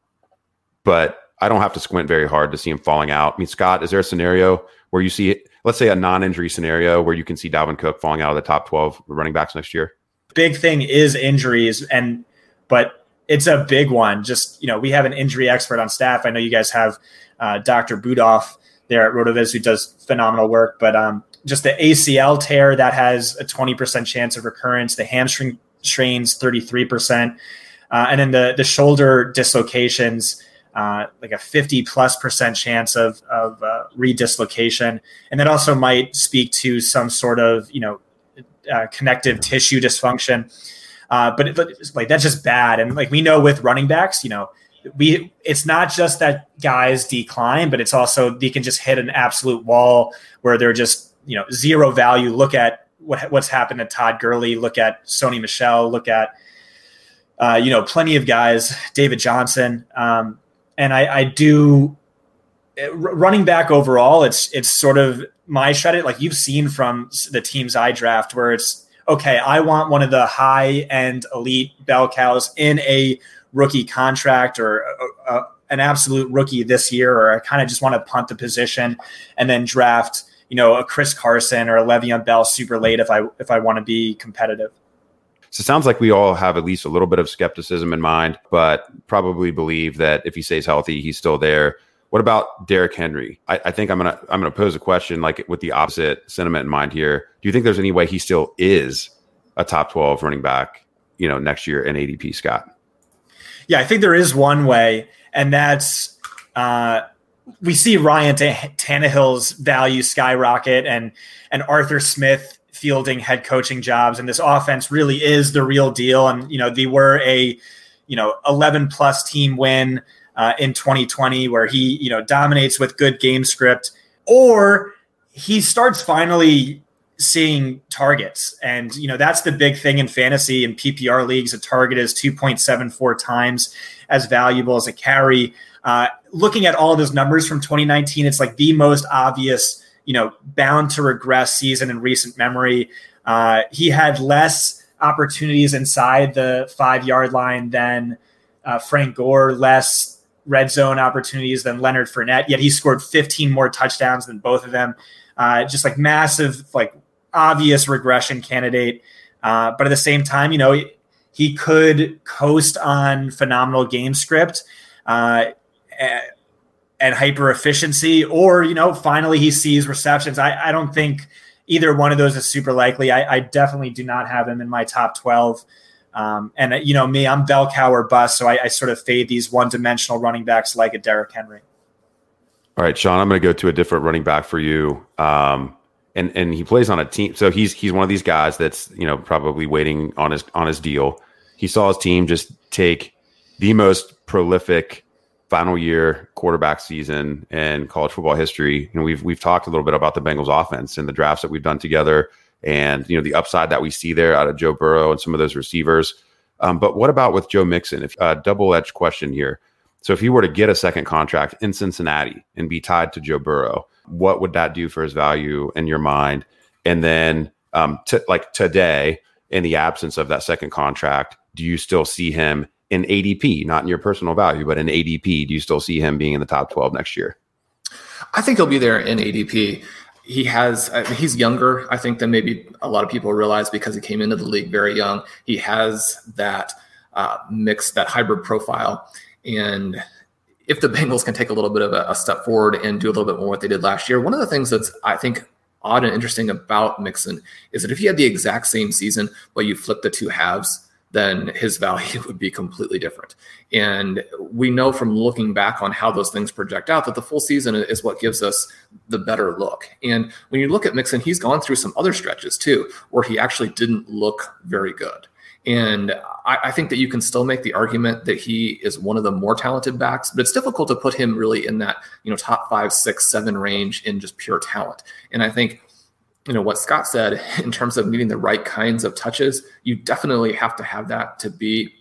But I don't have to squint very hard to see him falling out. I mean, Scott, is there a scenario where you see, let's say, a non-injury scenario where you can see Dalvin Cook falling out of the top twelve running backs next year? Big thing is injuries, and but it's a big one. Just you know, we have an injury expert on staff. I know you guys have uh, Dr. Budoff there at Rotoviz who does phenomenal work, but um, just the ACL tear that has a twenty percent chance of recurrence, the hamstring strains 33%. Uh, and then the, the shoulder dislocations, uh, like a 50 plus percent chance of, of uh, redislocation. And that also might speak to some sort of, you know, uh, connective tissue dysfunction. Uh, but it, like that's just bad. And like we know with running backs, you know, we it's not just that guys decline, but it's also they can just hit an absolute wall where they're just you know zero value. Look at what, what's happened to Todd Gurley. Look at Sony Michel. Look at uh, you know plenty of guys, David Johnson, um, and I, I do running back overall. It's it's sort of my strategy, like you've seen from the teams I draft, where it's okay. I want one of the high end elite bell cows in a rookie contract or a, a, an absolute rookie this year, or I kind of just want to punt the position and then draft you know, a Chris Carson or a Le'Veon Bell super late if I if I want to be competitive. So it sounds like we all have at least a little bit of skepticism in mind, but probably believe that if he stays healthy, he's still there. What about Derrick Henry? I, I, think I'm gonna I'm gonna pose a question like with the opposite sentiment in mind here. Do you think there's any way he still is a top 12 running back, you know, next year in ADP, Scott? Yeah, I think there is one way, and that's uh, we see Ryan Tannehill's value skyrocket and and Arthur Smith fielding head coaching jobs and this offense really is the real deal and you know they were a you know 11 plus team win uh, in 2020 where he you know dominates with good game script or he starts finally seeing targets and you know that's the big thing in fantasy and PPR leagues a target is 2.74 times as valuable as a carry uh, looking at all of those numbers from 2019, it's like the most obvious, you know, bound to regress season in recent memory. Uh, he had less opportunities inside the five yard line than uh, Frank Gore, less red zone opportunities than Leonard Fournette, yet he scored 15 more touchdowns than both of them. Uh, just like massive, like obvious regression candidate. Uh, but at the same time, you know, he, could coast on phenomenal game script. Uh, and hyper efficiency, or you know, finally he sees receptions. I, I don't think either one of those is super likely. I, I definitely do not have him in my top twelve. Um, and you know me, I'm bell cow or bust, so I, I sort of fade these one-dimensional running backs like a Derrick Henry. All right, Shawn, I'm going to go to a different running back for you. Um, and and he plays on a team, so he's he's one of these guys that's you know probably waiting on his on his deal. He saw his team just take the most prolific final year quarterback season in college football history. You know, we've we've talked a little bit about the Bengals offense and the drafts that we've done together, and you know the upside that we see there out of Joe Burrow and some of those receivers. Um, but what about with Joe Mixon? If uh, double edged question here. So if he were to get a second contract in Cincinnati and be tied to Joe Burrow, what would that do for his value in your mind? And then, um, t- like today, in the absence of that second contract, do you still see him in ADP, not in your personal value, but in ADP, do you still see him being in the top 12 next year? I think he'll be there in ADP. He has, I mean, he's younger, I think, than maybe a lot of people realize because he came into the league very young. He has that uh, mix, that hybrid profile. And if the Bengals can take a little bit of a, a step forward and do a little bit more what they did last year, one of the things that's I think odd and interesting about Mixon is that if he had the exact same season, but you flip the two halves, then his value would be completely different. And we know from looking back on how those things project out that the full season is what gives us the better look. And when you look at Mixon, he's gone through some other stretches too, where he actually didn't look very good. And I, I, think that you can still make the argument that he is one of the more talented backs, but it's difficult to put him really in that, you know, top five, six, seven range in just pure talent. And I think you know what Scott said in terms of needing the right kinds of touches, you definitely have to have that to be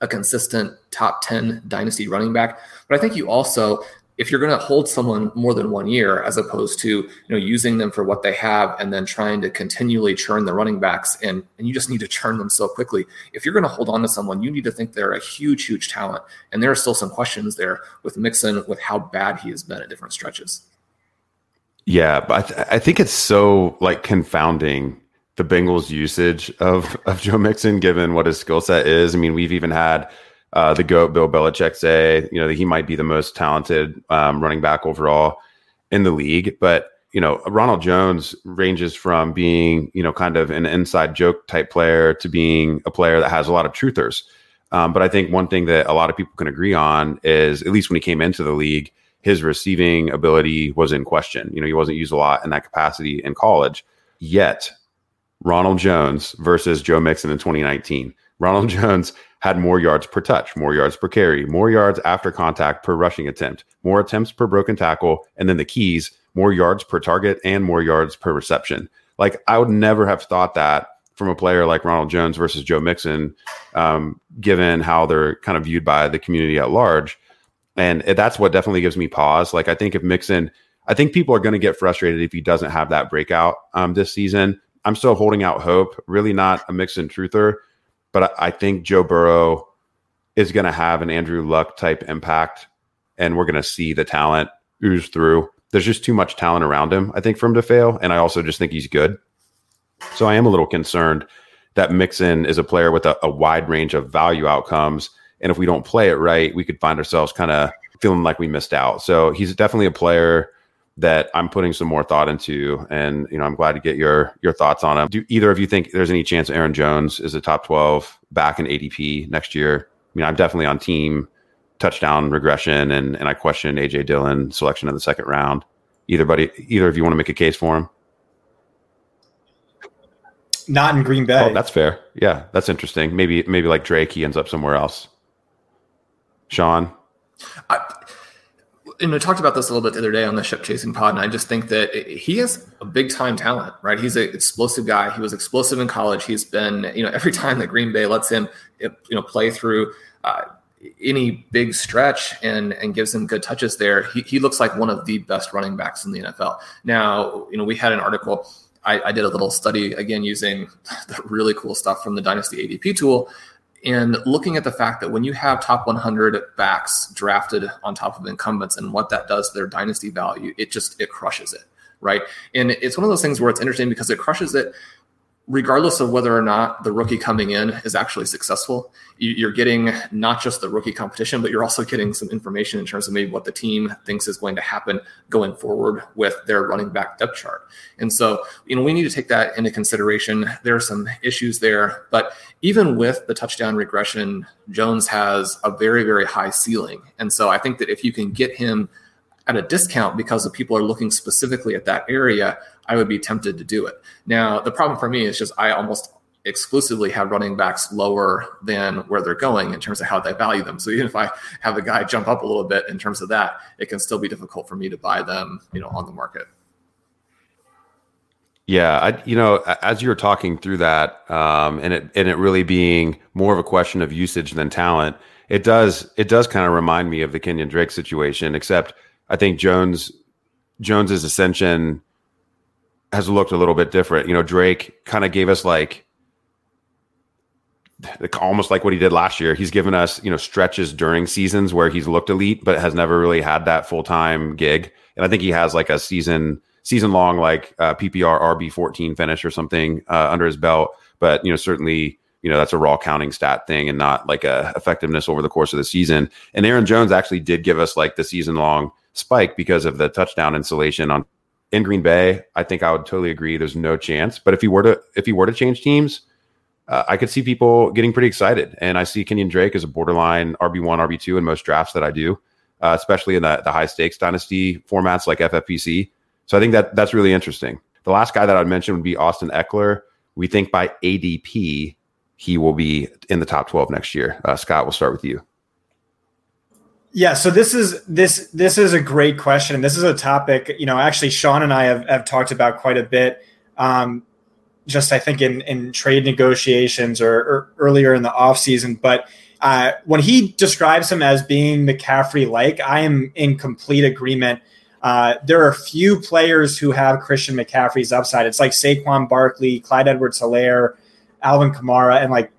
a consistent top 10 dynasty running back. But I think you also if you're going to hold someone more than one year as opposed to you know using them for what they have and then trying to continually churn the running backs and and you just need to churn them so quickly. If you're going to hold on to someone you need to think they're a huge huge talent. And there are still some questions there with Mixon with how bad he has been at different stretches. Yeah, but I, th- I think it's so like confounding the Bengals' usage of of Joe Mixon, given what his skill set is. I mean, we've even had uh, the goat Bill Belichick say, you know, that he might be the most talented um, running back overall in the league. But you know, Ronald Jones ranges from being, you know, kind of an inside joke type player to being a player that has a lot of truthers. Um, but I think one thing that a lot of people can agree on is, at least when he came into the league, his receiving ability was in question. You know, he wasn't used a lot in that capacity in college. Yet, Ronald Jones versus Joe Mixon in 2019. Ronald Jones had more yards per touch, more yards per carry, more yards after contact per rushing attempt, more attempts per broken tackle, and then the keys, more yards per target and more yards per reception. Like I would never have thought that from a player like Ronald Jones versus Joe Mixon, um, given how they're kind of viewed by the community at large. And that's what definitely gives me pause. Like I think if Mixon, I think people are going to get frustrated if he doesn't have that breakout um, this season. I'm still holding out hope. Really not a Mixon truther, but I, think Joe Burrow is going to have an Andrew Luck type impact, and we're going to see the talent ooze through. There's just too much talent around him, I think, for him to fail. And I also just think he's good. So I am a little concerned that Mixon is a player with a, a wide range of value outcomes and if we don't play it right, we could find ourselves kind of feeling like we missed out. So he's definitely a player that I'm putting some more thought into, and you know I'm glad to get your your thoughts on them. Do either of you think there's any chance Aaron Jones is a top 12 back in ADP next year? I mean, I'm definitely on team touchdown regression, and and I question AJ Dillon selection in the second round. Either buddy, either of you want to make a case for him? Not in Green Bay. Oh, that's fair. Yeah, that's interesting. Maybe maybe like Drake, he ends up somewhere else. Shawn? I, and we talked about this a little bit the other day on the ship chasing pod, and I just think that he has a big time talent, right? He's an explosive guy. He was explosive in college. He's been, you know, every time that Green Bay lets him, you know, play through uh, any big stretch and and gives him good touches there, he, he looks like one of the best running backs in the NFL. Now, you know, we had an article. I, I did a little study again using the really cool stuff from the Dynasty ADP tool and looking at the fact that when you have top 100 backs drafted on top of incumbents and what that does to their dynasty value, it just it crushes it, right? And it's one of those things where it's interesting because it crushes it regardless of whether or not the rookie coming in is actually successful, you're getting not just the rookie competition, but you're also getting some information in terms of maybe what the team thinks is going to happen going forward with their running back depth chart. And so, you know, we need to take that into consideration. There are some issues there, but even with the touchdown regression, Jones has a very, very high ceiling. And so I think that if you can get him at a discount because the people are looking specifically at that area, I would be tempted to do it. Now, the problem for me is just I almost exclusively have running backs lower than where they're going in terms of how they value them. So even if I have a guy jump up a little bit in terms of that, it can still be difficult for me to buy them, you know, on the market. Yeah, I, you know, as you were talking through that, um, and it and it really being more of a question of usage than talent, it does it does kind of remind me of the Kenyon Drake situation, except I think Jones Jones's ascension has looked a little bit different. You know, Drake kind of gave us like almost like what he did last year. He's given us, you know, stretches during seasons where he's looked elite, but has never really had that full time gig. And I think he has like a season season long like uh, PPR RB fourteen finish or something uh, under his belt. But you know, certainly you know that's a raw counting stat thing and not like a effectiveness over the course of the season. And Aaron Jones actually did give us like the season long spike because of the touchdown insulation on in Green Bay. I think I would totally agree. There's no chance. But if he were to if he were to change teams, uh, I could see people getting pretty excited. And I see Kenyan Drake as a borderline RB one, RB two in most drafts that I do, uh, especially in the the high stakes dynasty formats like FFPC. So I think that that's really interesting. The last guy that I'd mention would be Austin Ekeler. We think by ADP he will be in the top 12 next year. Uh, Scott, we'll start with you. Yeah, so this is this this is a great question. This is a topic, you know, actually Shawn and I have, have talked about quite a bit. Um, just I think in in trade negotiations or, or earlier in the offseason. But uh, when he describes him as being McCaffrey like, I am in complete agreement. Uh, there are few players who have Christian McCaffrey's upside. It's like Saquon Barkley, Clyde Edwards Helaire, Alvin Kamara, and like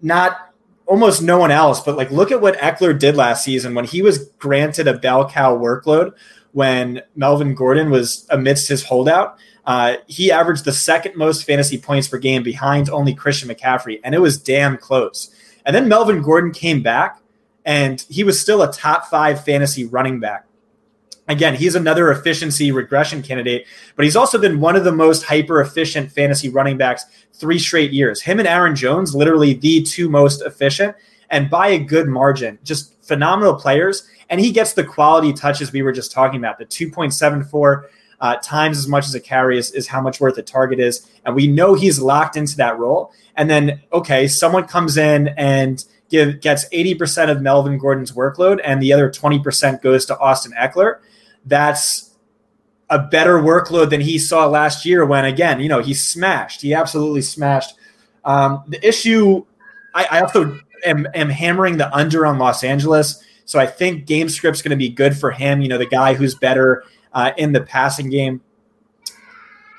not almost no one else. But like, look at what Ekeler did last season when he was granted a bell cow workload when Melvin Gordon was amidst his holdout. Uh, he averaged the second most fantasy points per game behind only Christian McCaffrey, and it was damn close. And then Melvin Gordon came back, and he was still a top five fantasy running back. Again, he's another efficiency regression candidate, but he's also been one of the most hyper efficient fantasy running backs three straight years. Him and Aaron Jones, literally the two most efficient, and by a good margin. Just phenomenal players. And he gets the quality touches we were just talking about the 2.74 uh, times as much as a carry is, is how much worth a target is. And we know he's locked into that role. And then, okay, someone comes in and give, gets 80% of Melvin Gordon's workload, and the other 20% goes to Austin Ekeler. That's a better workload than he saw last year when, again, you know, he smashed. He absolutely smashed. Um, the issue, I, I also am, am hammering the under on Los Angeles. So I think game script's going to be good for him. You know, the guy who's better uh, in the passing game.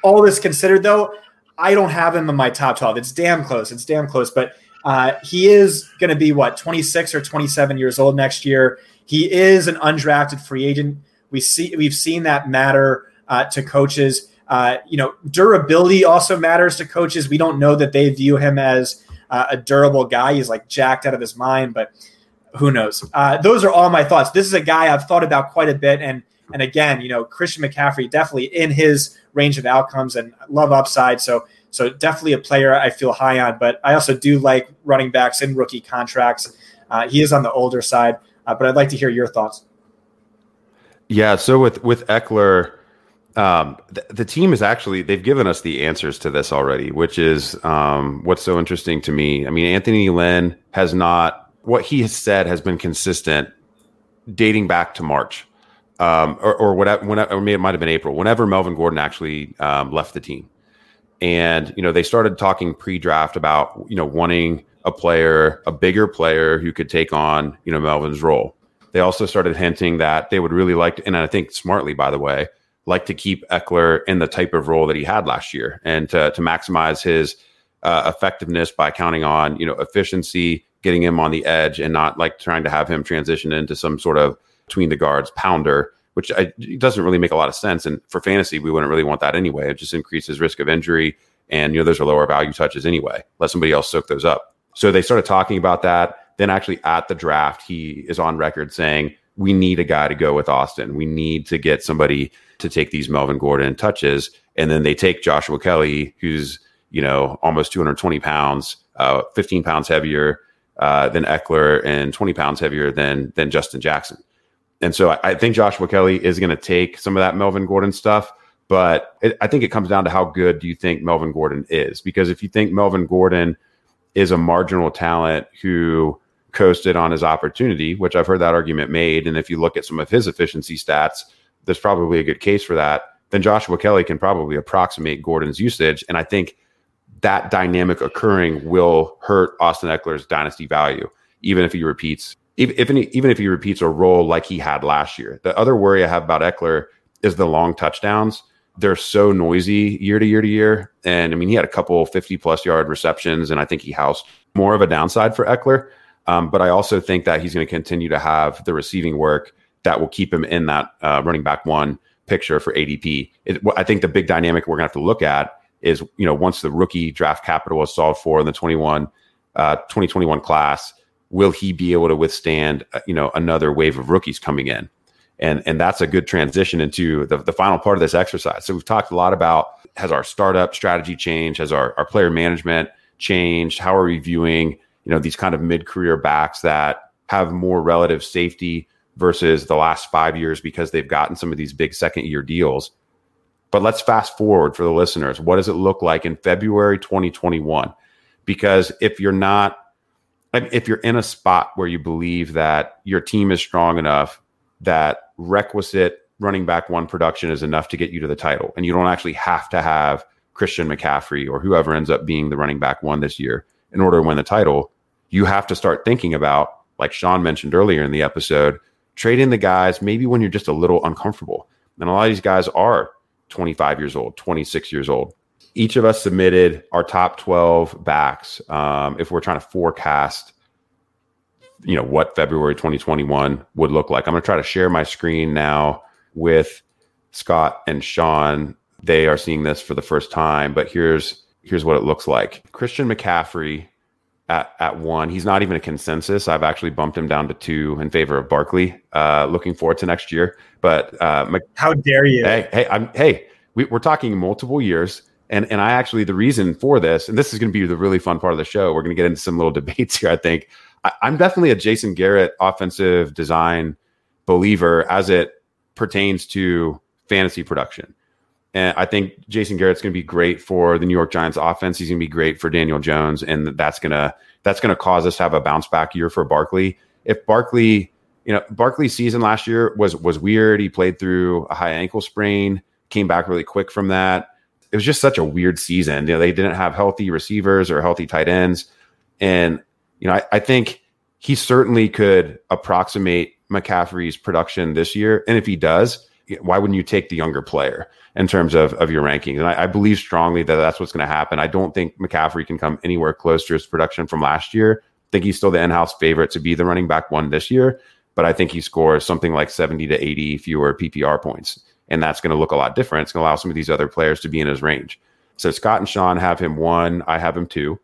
All this considered, though, I don't have him in my top 12. It's damn close. It's damn close. But uh, he is going to be, what, 26 or 27 years old next year. He is an undrafted free agent. We see, we've seen that matter uh, to coaches. Uh, you know, durability also matters to coaches. We don't know that they view him as uh, a durable guy. He's like jacked out of his mind, but who knows? Uh, those are all my thoughts. This is a guy I've thought about quite a bit, and and again, you know, Christian McCaffrey definitely in his range of outcomes and love upside. So so definitely a player I feel high on. But I also do like running backs in rookie contracts. Uh, he is on the older side, uh, but I'd like to hear your thoughts. Yeah. So with with Ekeler, um, the, the, team is actually they've given us the answers to this already, which is um, what's so interesting to me. I mean, Anthony Lynn has not what he has said has been consistent dating back to March um, or, or whatever, whenever, or it might have been April, whenever Melvin Gordon actually um, left the team. And, you know, they started talking pre draft about, you know, wanting a player, a bigger player who could take on, you know, Melvin's role. They also started hinting that they would really like to, and I think smartly, by the way, like to keep Ekeler in the type of role that he had last year and to, to maximize his uh, effectiveness by counting on, you know, efficiency, getting him on the edge and not like trying to have him transition into some sort of between the guards pounder, which I, doesn't really make a lot of sense. And for fantasy, we wouldn't really want that anyway. It just increases risk of injury. And, you know, those are lower value touches anyway. Let somebody else soak those up. So they started talking about that. Then actually at the draft, he is on record saying, we need a guy to go with Austin. We need to get somebody to take these Melvin Gordon touches. And then they take Joshua Kelley, who's, you know, almost 220 pounds, uh, 15 pounds heavier uh, than Ekeler and 20 pounds heavier than than Justin Jackson. And so I, I think Joshua Kelley is going to take some of that Melvin Gordon stuff. But it, I think it comes down to how good do you think Melvin Gordon is? Because if you think Melvin Gordon is a marginal talent who coasted on his opportunity, which I've heard that argument made, and if you look at some of his efficiency stats, there's probably a good case for that. Then Joshua Kelley can probably approximate Gordon's usage. And I think that dynamic occurring will hurt Austin Ekeler's dynasty value, even if he repeats if, if any, even if he repeats a role like he had last year. The other worry I have about Ekeler is the long touchdowns. They're so noisy year to year to year. And I mean, he had a couple 50 plus yard receptions, and I think he housed more of a downside for Ekeler. Um, but I also think that he's going to continue to have the receiving work that will keep him in that uh, running back one picture for ADP. It, I think the big dynamic we're going to have to look at is you know once the rookie draft capital is solved for in the 21 uh, 2021 class, will he be able to withstand uh, you know another wave of rookies coming in? And and that's a good transition into the, the final part of this exercise. So we've talked a lot about has our startup strategy changed, has our, our player management changed, how are we viewing you know these kind of mid career backs that have more relative safety versus the last five years because they've gotten some of these big second year deals. But let's fast forward for the listeners. What does it look like in February 2021? Because if you're not, if you're in a spot where you believe that your team is strong enough that requisite running back one production is enough to get you to the title, and you don't actually have to have Christian McCaffrey or whoever ends up being the running back one this year in order to win the title, you have to start thinking about, like Shawn mentioned earlier in the episode, trading the guys maybe when you're just a little uncomfortable. And a lot of these guys are 25 years old, 26 years old. Each of us submitted our top 12 backs um, if we're trying to forecast you know what February 2021 would look like. I'm going to try to share my screen now with Scott and Shawn. They are seeing this for the first time, but here's here's what it looks like. Christian McCaffrey at, at one. He's not even a consensus. I've actually bumped him down to two in favor of Barkley. Uh, looking forward to next year. But uh, Mc- how dare you? Hey, hey, I'm hey. We, we're talking multiple years, and and I actually the reason for this, and this is going to be the really fun part of the show. We're going to get into some little debates here. I think I, I'm definitely a Jason Garrett offensive design believer as it pertains to fantasy production. And I think Jason Garrett's going to be great for the New York Giants offense. He's going to be great for Daniel Jones, and that's going to that's going to cause us to have a bounce back year for Barkley. If Barkley, you know, Barkley's season last year was was weird. He played through a high ankle sprain, came back really quick from that. It was just such a weird season. You know, they didn't have healthy receivers or healthy tight ends, and you know, I, I think he certainly could approximate McCaffrey's production this year. And if he does, why wouldn't you take the younger player in terms of, of your rankings? And I, I believe strongly that that's what's going to happen. I don't think McCaffrey can come anywhere close to his production from last year. I think he's still the in-house favorite to be the running back one this year, but I think he scores something like 70 to 80 fewer PPR points. And that's going to look a lot different. It's going to allow some of these other players to be in his range. So Scott and Shawn have him one. I have him two.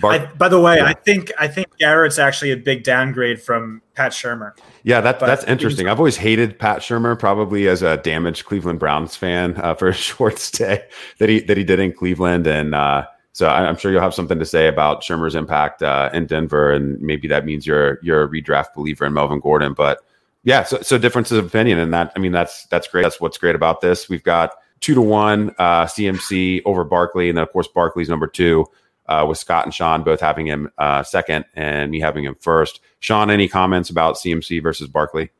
Bart, I, by the way, yeah. I think I think Garrett's actually a big downgrade from Pat Shurmur. Yeah, that, that's interesting. I've always hated Pat Shurmur, probably as a damaged Cleveland Browns fan uh, for a short stay that he that he did in Cleveland, and uh, so I'm sure you'll have something to say about Shurmur's impact uh, in Denver, and maybe that means you're you're a redraft believer in Melvin Gordon. But yeah, so, so differences of opinion, and that I mean that's that's great. That's what's great about this. We've got two to one uh, CMC over Barkley, and then of course Barkley's number two uh, with Scott and Shawn both having him uh, second and me having him first. Shawn, any comments about CMC versus Barkley?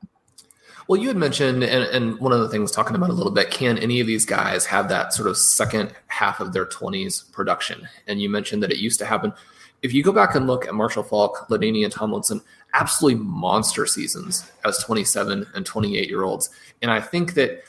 Well, you had mentioned, and, and, one of the things talking about a little bit, can any of these guys have that sort of second half of their 20s production? And you mentioned that it used to happen. If you go back and look at Marshall Faulk, LaDainian Tomlinson, absolutely monster seasons as 27 and 28 year olds. And I think that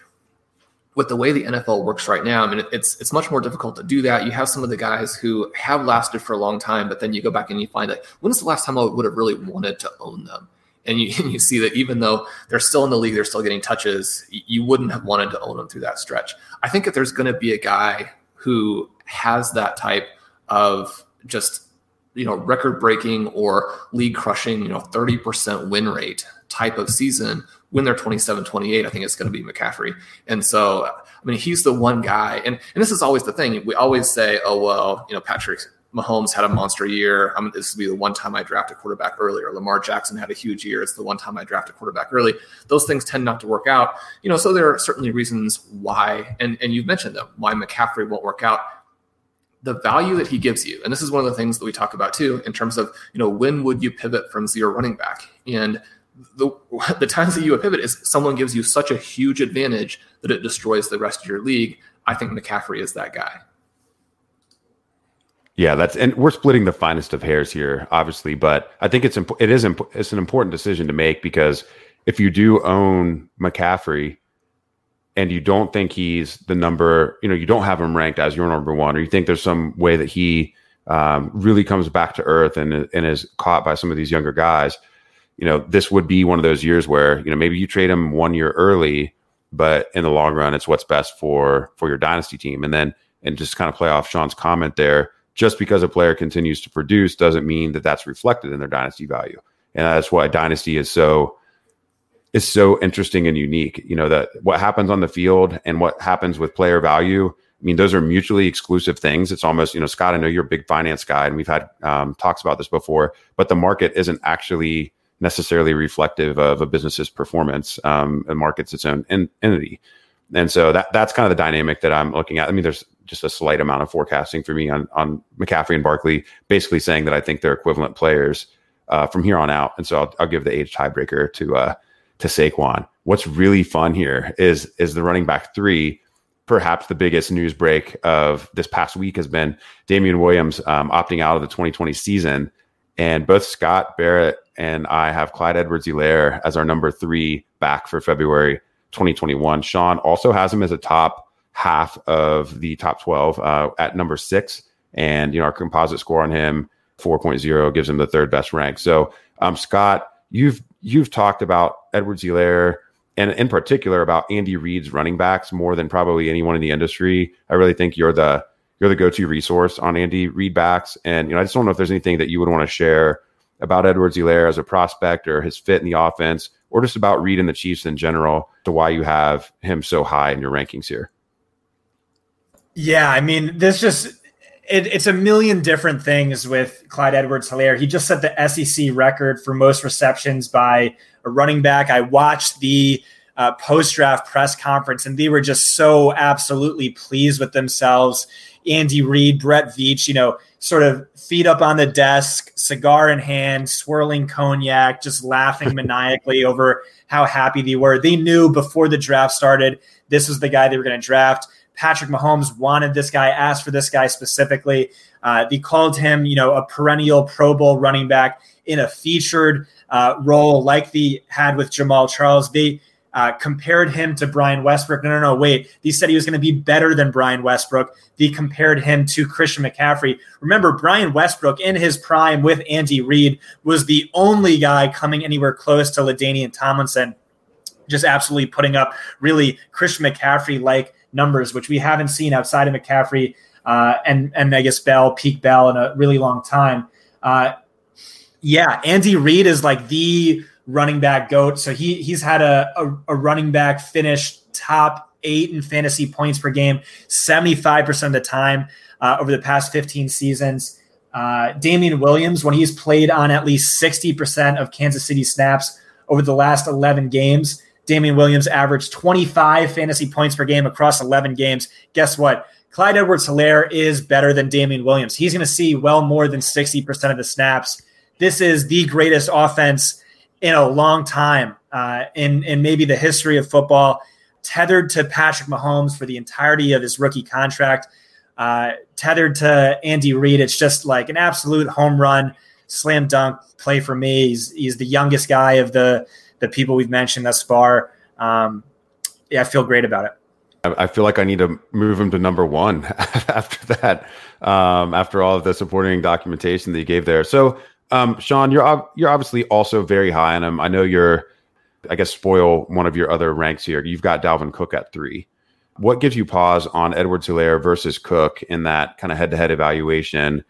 with the way the NFL works right now, I mean, it's it's much more difficult to do that. You have some of the guys who have lasted for a long time, but then you go back and you find that when the last time I would have really wanted to own them? And you, and you see that even though they're still in the league, they're still getting touches, you wouldn't have wanted to own them through that stretch. I think if there's going to be a guy who has that type of just you know record breaking or league crushing you know 30% win rate type of season when they're 27, 28, I think it's going to be McCaffrey. And so, I mean, he's the one guy. And, and this is always the thing. We always say, oh, well, you know, Patrick Mahomes had a monster year. I'm, this will be the one time I draft a quarterback early, or Lamar Jackson had a huge year. It's the one time I draft a quarterback early. Those things tend not to work out. You know, so there are certainly reasons why, and, and you've mentioned them, why McCaffrey won't work out the value that he gives you and this is one of the things that we talk about too in terms of you know when would you pivot from zero running back and the the times that you pivot is someone gives you such a huge advantage that it destroys the rest of your league. I think McCaffrey is that guy. Yeah, that's and we're splitting the finest of hairs here, obviously, but I think it's it is it's an important decision to make because if you do own McCaffrey and you don't think he's the number, you know, you don't have him ranked as your number one, or you think there's some way that he um, really comes back to earth and and is caught by some of these younger guys you know, this would be one of those years where, you know, maybe you trade him one year early, but in the long run, it's what's best for for your dynasty team. And then and just kind of play off Shawn's comment there. Just because a player continues to produce doesn't mean that that's reflected in their dynasty value, and that's why dynasty is so is so interesting and unique. You know that what happens on the field and what happens with player value. I mean, those are mutually exclusive things. It's almost, you know, Scott, I know you're a big finance guy, and we've had um, talks about this before, but the market isn't actually necessarily reflective of a business's performance. Um, and market's its own en- entity, and so that that's kind of the dynamic that I'm looking at. I mean, there's just a slight amount of forecasting for me on on McCaffrey and Barkley, basically saying that I think they're equivalent players uh, from here on out, and so I'll, I'll give the age tiebreaker to uh, to Saquon. What's really fun here is is the running back three. Perhaps the biggest news break of this past week has been Damian Williams um, opting out of the 2020 season. And both Scott Barrett and I have Clyde Edwards Helaire as our number three back for February 2021. Shawn also has him as a top half of the top 12 uh, at number six. And, you know, our composite score on him, 4.0, gives him the third best rank. So, um, Scott, you've you've talked about Edwards Helaire and in particular about Andy Reid's running backs more than probably anyone in the industry. I really think you're the you're the go-to resource on Andy Reid backs. And you know, I just don't know if there's anything that you would want to share about Edwards Helaire as a prospect or his fit in the offense, or just about Reid and the Chiefs in general, to why you have him so high in your rankings here. Yeah, I mean, this just it, it's a million different things with Clyde Edwards Helaire. He just set the SEC record for most receptions by a running back. I watched the uh, post draft press conference, and they were just so absolutely pleased with themselves. Andy Reid, Brett Veach, you know, sort of feet up on the desk, cigar in hand, swirling cognac, just laughing maniacally over how happy they were. They knew before the draft started this was the guy they were going to draft. Patrick Mahomes wanted this guy, asked for this guy specifically. Uh, they called him, you know, a perennial Pro Bowl running back in a featured uh, role like they had with Jamaal Charles. They uh, compared him to Brian Westbrook. No, no, no, wait. They said he was going to be better than Brian Westbrook. They compared him to Christian McCaffrey. Remember, Brian Westbrook in his prime with Andy Reid was the only guy coming anywhere close to LaDainian Tomlinson, just absolutely putting up really Christian McCaffrey like numbers, which we haven't seen outside of McCaffrey uh, and and I guess Bell, peak Bell in a really long time. Uh, yeah, Andy Reid is like the running back goat. So he he's had a, a, a running back finish top eight in fantasy points per game, 75% of the time uh, over the past 15 seasons. Uh, Damien Williams, when he's played on at least 60% of Kansas City snaps over the last 11 games, Damien Williams averaged 25 fantasy points per game across 11 games. Guess what? Clyde Edwards Helaire is better than Damien Williams. He's going to see well more than 60% of the snaps. This is the greatest offense in a long time uh, in, in maybe the history of football, tethered to Patrick Mahomes for the entirety of his rookie contract, uh, tethered to Andy Reid. It's just like an absolute home run, slam dunk play for me. He's, he's the youngest guy of the the people we've mentioned thus far. Um, yeah, I feel great about it. I feel like I need to move him to number one after that. Um, after all of the supporting documentation that you gave there. So, um, Shawn, you're you're obviously also very high on him. I know you're, I guess, spoil one of your other ranks here. You've got Dalvin Cook at three. What gives you pause on Edwards Helaire versus Cook in that kind of head to head evaluation?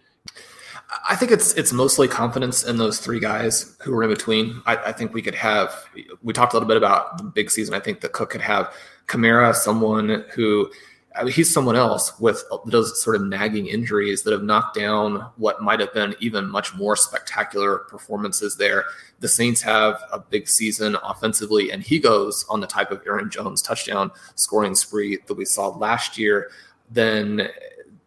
I think it's it's mostly confidence in those three guys who are in between. I, I, think we could have. We talked a little bit about the big season. I think that Cook could have Kamara, someone who I mean, he's someone else with those sort of nagging injuries that have knocked down what might have been even much more spectacular performances there. The Saints have a big season offensively, and he goes on the type of Aaron Jones touchdown scoring spree that we saw last year. Then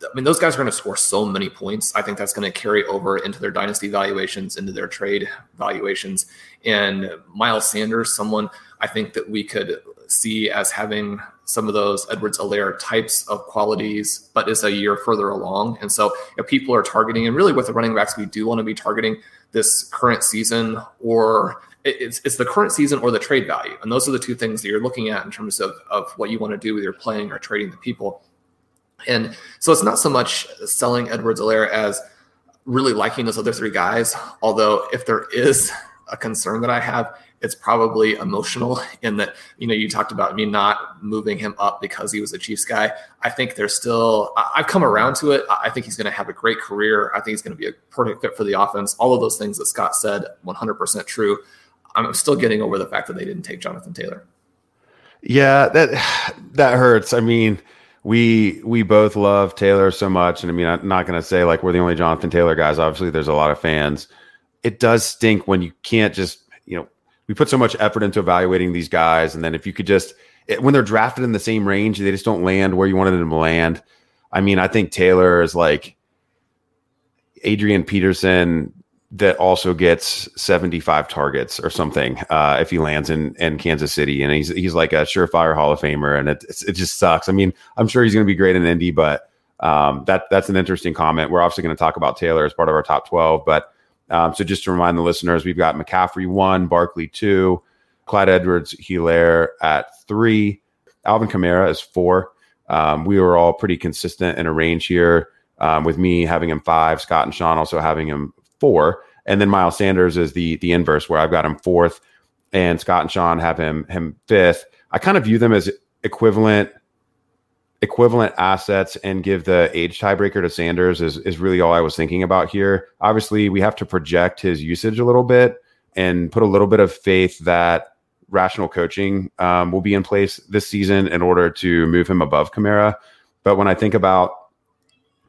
I mean, those guys are going to score so many points. I think that's going to carry over into their dynasty valuations, into their trade valuations. And Miles Sanders, someone I think that we could see as having some of those Edwards Helaire types of qualities, but is a year further along. And so if people are targeting, and really with the running backs, we do want to be targeting this current season or it's, it's the current season or the trade value. And those are the two things that you're looking at in terms of, of what you want to do, with your playing or trading the people. And so it's not so much selling Edwards Helaire as really liking those other three guys. Although, if there is a concern that I have, it's probably emotional in that you know you talked about me not moving him up because he was a Chiefs guy. I think there's still I've come around to it. I think he's going to have a great career. I think he's going to be a perfect fit for the offense. All of those things that Scott said, 100% true. I'm still getting over the fact that they didn't take Jonathan Taylor. Yeah, that that hurts. I mean, we we both love Taylor so much, and I mean, I'm not going to say like we're the only Jonathan Taylor guys. Obviously, there's a lot of fans. It does stink when you can't just you know we put so much effort into evaluating these guys, and then if you could just it, when they're drafted in the same range, they just don't land where you wanted them to land. I mean, I think Taylor is like Adrian Peterson that also gets 75 targets or something uh, if he lands in, in Kansas City. And he's he's like a surefire Hall of Famer, and it it just sucks. I mean, I'm sure he's going to be great in Indy, but um, that that's an interesting comment. We're obviously going to talk about Taylor as part of our top 12, but um, so just to remind the listeners, we've got McCaffrey one, Barkley two, Clyde Edwards Helaire at three, Alvin Kamara is four. Um, we were all pretty consistent in a range here. Um, with me having him five, Scott and Shawn also having him four, and then Miles Sanders is the the inverse where I've got him fourth, and Scott and Shawn have him him fifth. I kind of view them as equivalent equivalent assets and give the age tiebreaker to Sanders is is really all I was thinking about here. Obviously, we have to project his usage a little bit and put a little bit of faith that rational coaching um, will be in place this season in order to move him above Kamara. But when I think about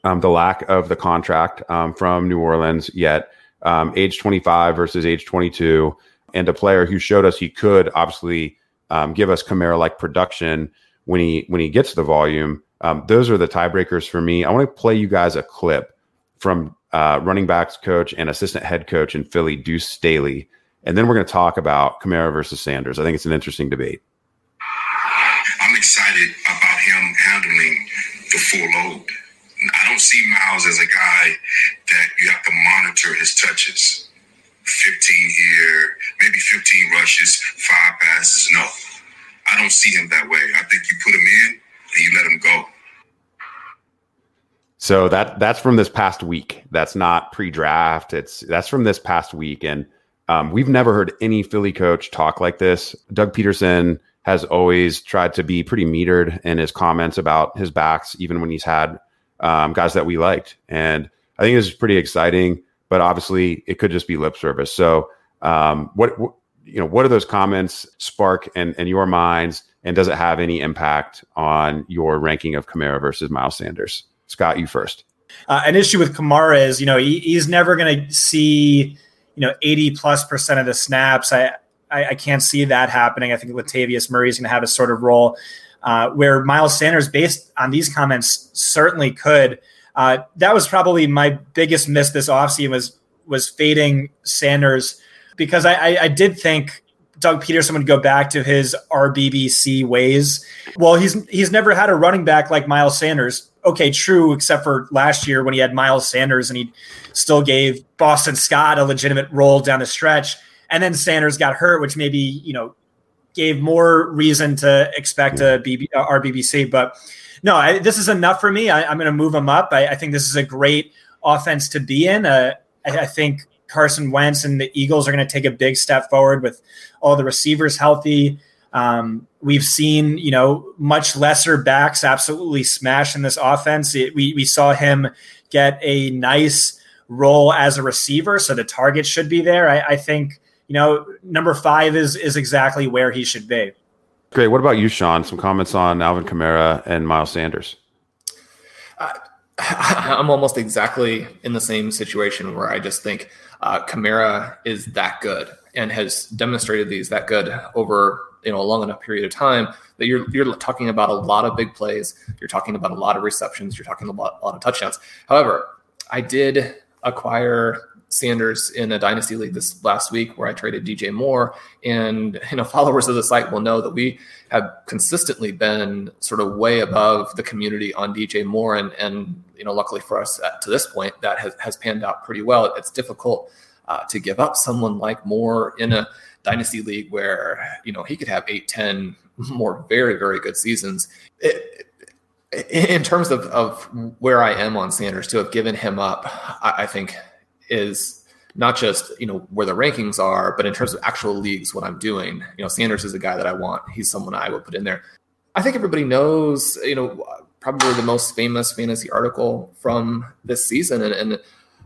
um, the lack of the contract um, from New Orleans yet, um, age 25 versus age 22, and a player who showed us he could obviously um, give us Kamara like production when he when he gets the volume. Um, those are the tiebreakers for me. I want to play you guys a clip from uh, running backs coach and assistant head coach in Philly, Deuce Staley, and then we're going to talk about Kamara versus Sanders. I think it's an interesting debate. I'm excited about him handling the full load. I don't see Miles as a guy that you have to monitor his touches. 15 here, maybe 15 rushes, five passes. No, I don't see him that way. I think you put him in and you let him go. So that that's from this past week. That's not pre-draft. It's that's from this past week, and um, we've never heard any Philly coach talk like this. Doug Pederson has always tried to be pretty metered in his comments about his backs, even when he's had um, guys that we liked. And I think this is pretty exciting, but obviously it could just be lip service. So, um, what, what you know, what do those comments spark in, in your minds? And does it have any impact on your ranking of Kamara versus Miles Sanders? Scott, you first. Uh, an issue with Kamara is, you know, he, he's never going to see, you know, 80 plus percent of the snaps. I, I, I can't see that happening. I think Latavius Murray is going to have a sort of role uh, where Miles Sanders, based on these comments, certainly could. Uh, that was probably my biggest miss this offseason was was fading Sanders because I, I, I did think Doug Pederson would go back to his RBBC ways. Well, he's he's never had a running back like Miles Sanders. Okay, true, except for last year when he had Miles Sanders and he still gave Boston Scott a legitimate role down the stretch. And then Sanders got hurt, which maybe you know gave more reason to expect a BB, uh, RBBC. But no, I, this is enough for me. I, am going to move him up. I, I, think this is a great offense to be in. Uh, I, I think Carson Wentz and the Eagles are going to take a big step forward with all the receivers healthy. Um, we've seen, you know, much lesser backs absolutely smash in this offense. It, we, we saw him get a nice role as a receiver, so the target should be there. I, I think, you know, number five is is exactly where he should be. Great. What about you, Shawn? Some comments on Alvin Kamara and Miles Sanders. Uh, I'm almost exactly in the same situation where I just think uh, is that good and has demonstrated these that good over you know a long enough period of time that you're you're talking about a lot of big plays. You're talking about a lot of receptions. You're talking about a lot of touchdowns. However, I did acquire Sanders in a dynasty league this last week where I traded DJ Moore. And you know, followers of the site will know that we have consistently been sort of way above the community on DJ Moore. And and you know, luckily for us to this point, that has, has panned out pretty well. It's difficult uh, to give up someone like Moore in a dynasty league where you know he could have eight, ten more very, very good seasons. It, in terms of, of where I am on Sanders, to have given him up, I, I think is not just you know where the rankings are, but in terms of actual leagues, what I'm doing. You know, Sanders is a guy that I want. He's someone I would put in there. I think everybody knows. You know, probably the most famous fantasy article from this season, and, and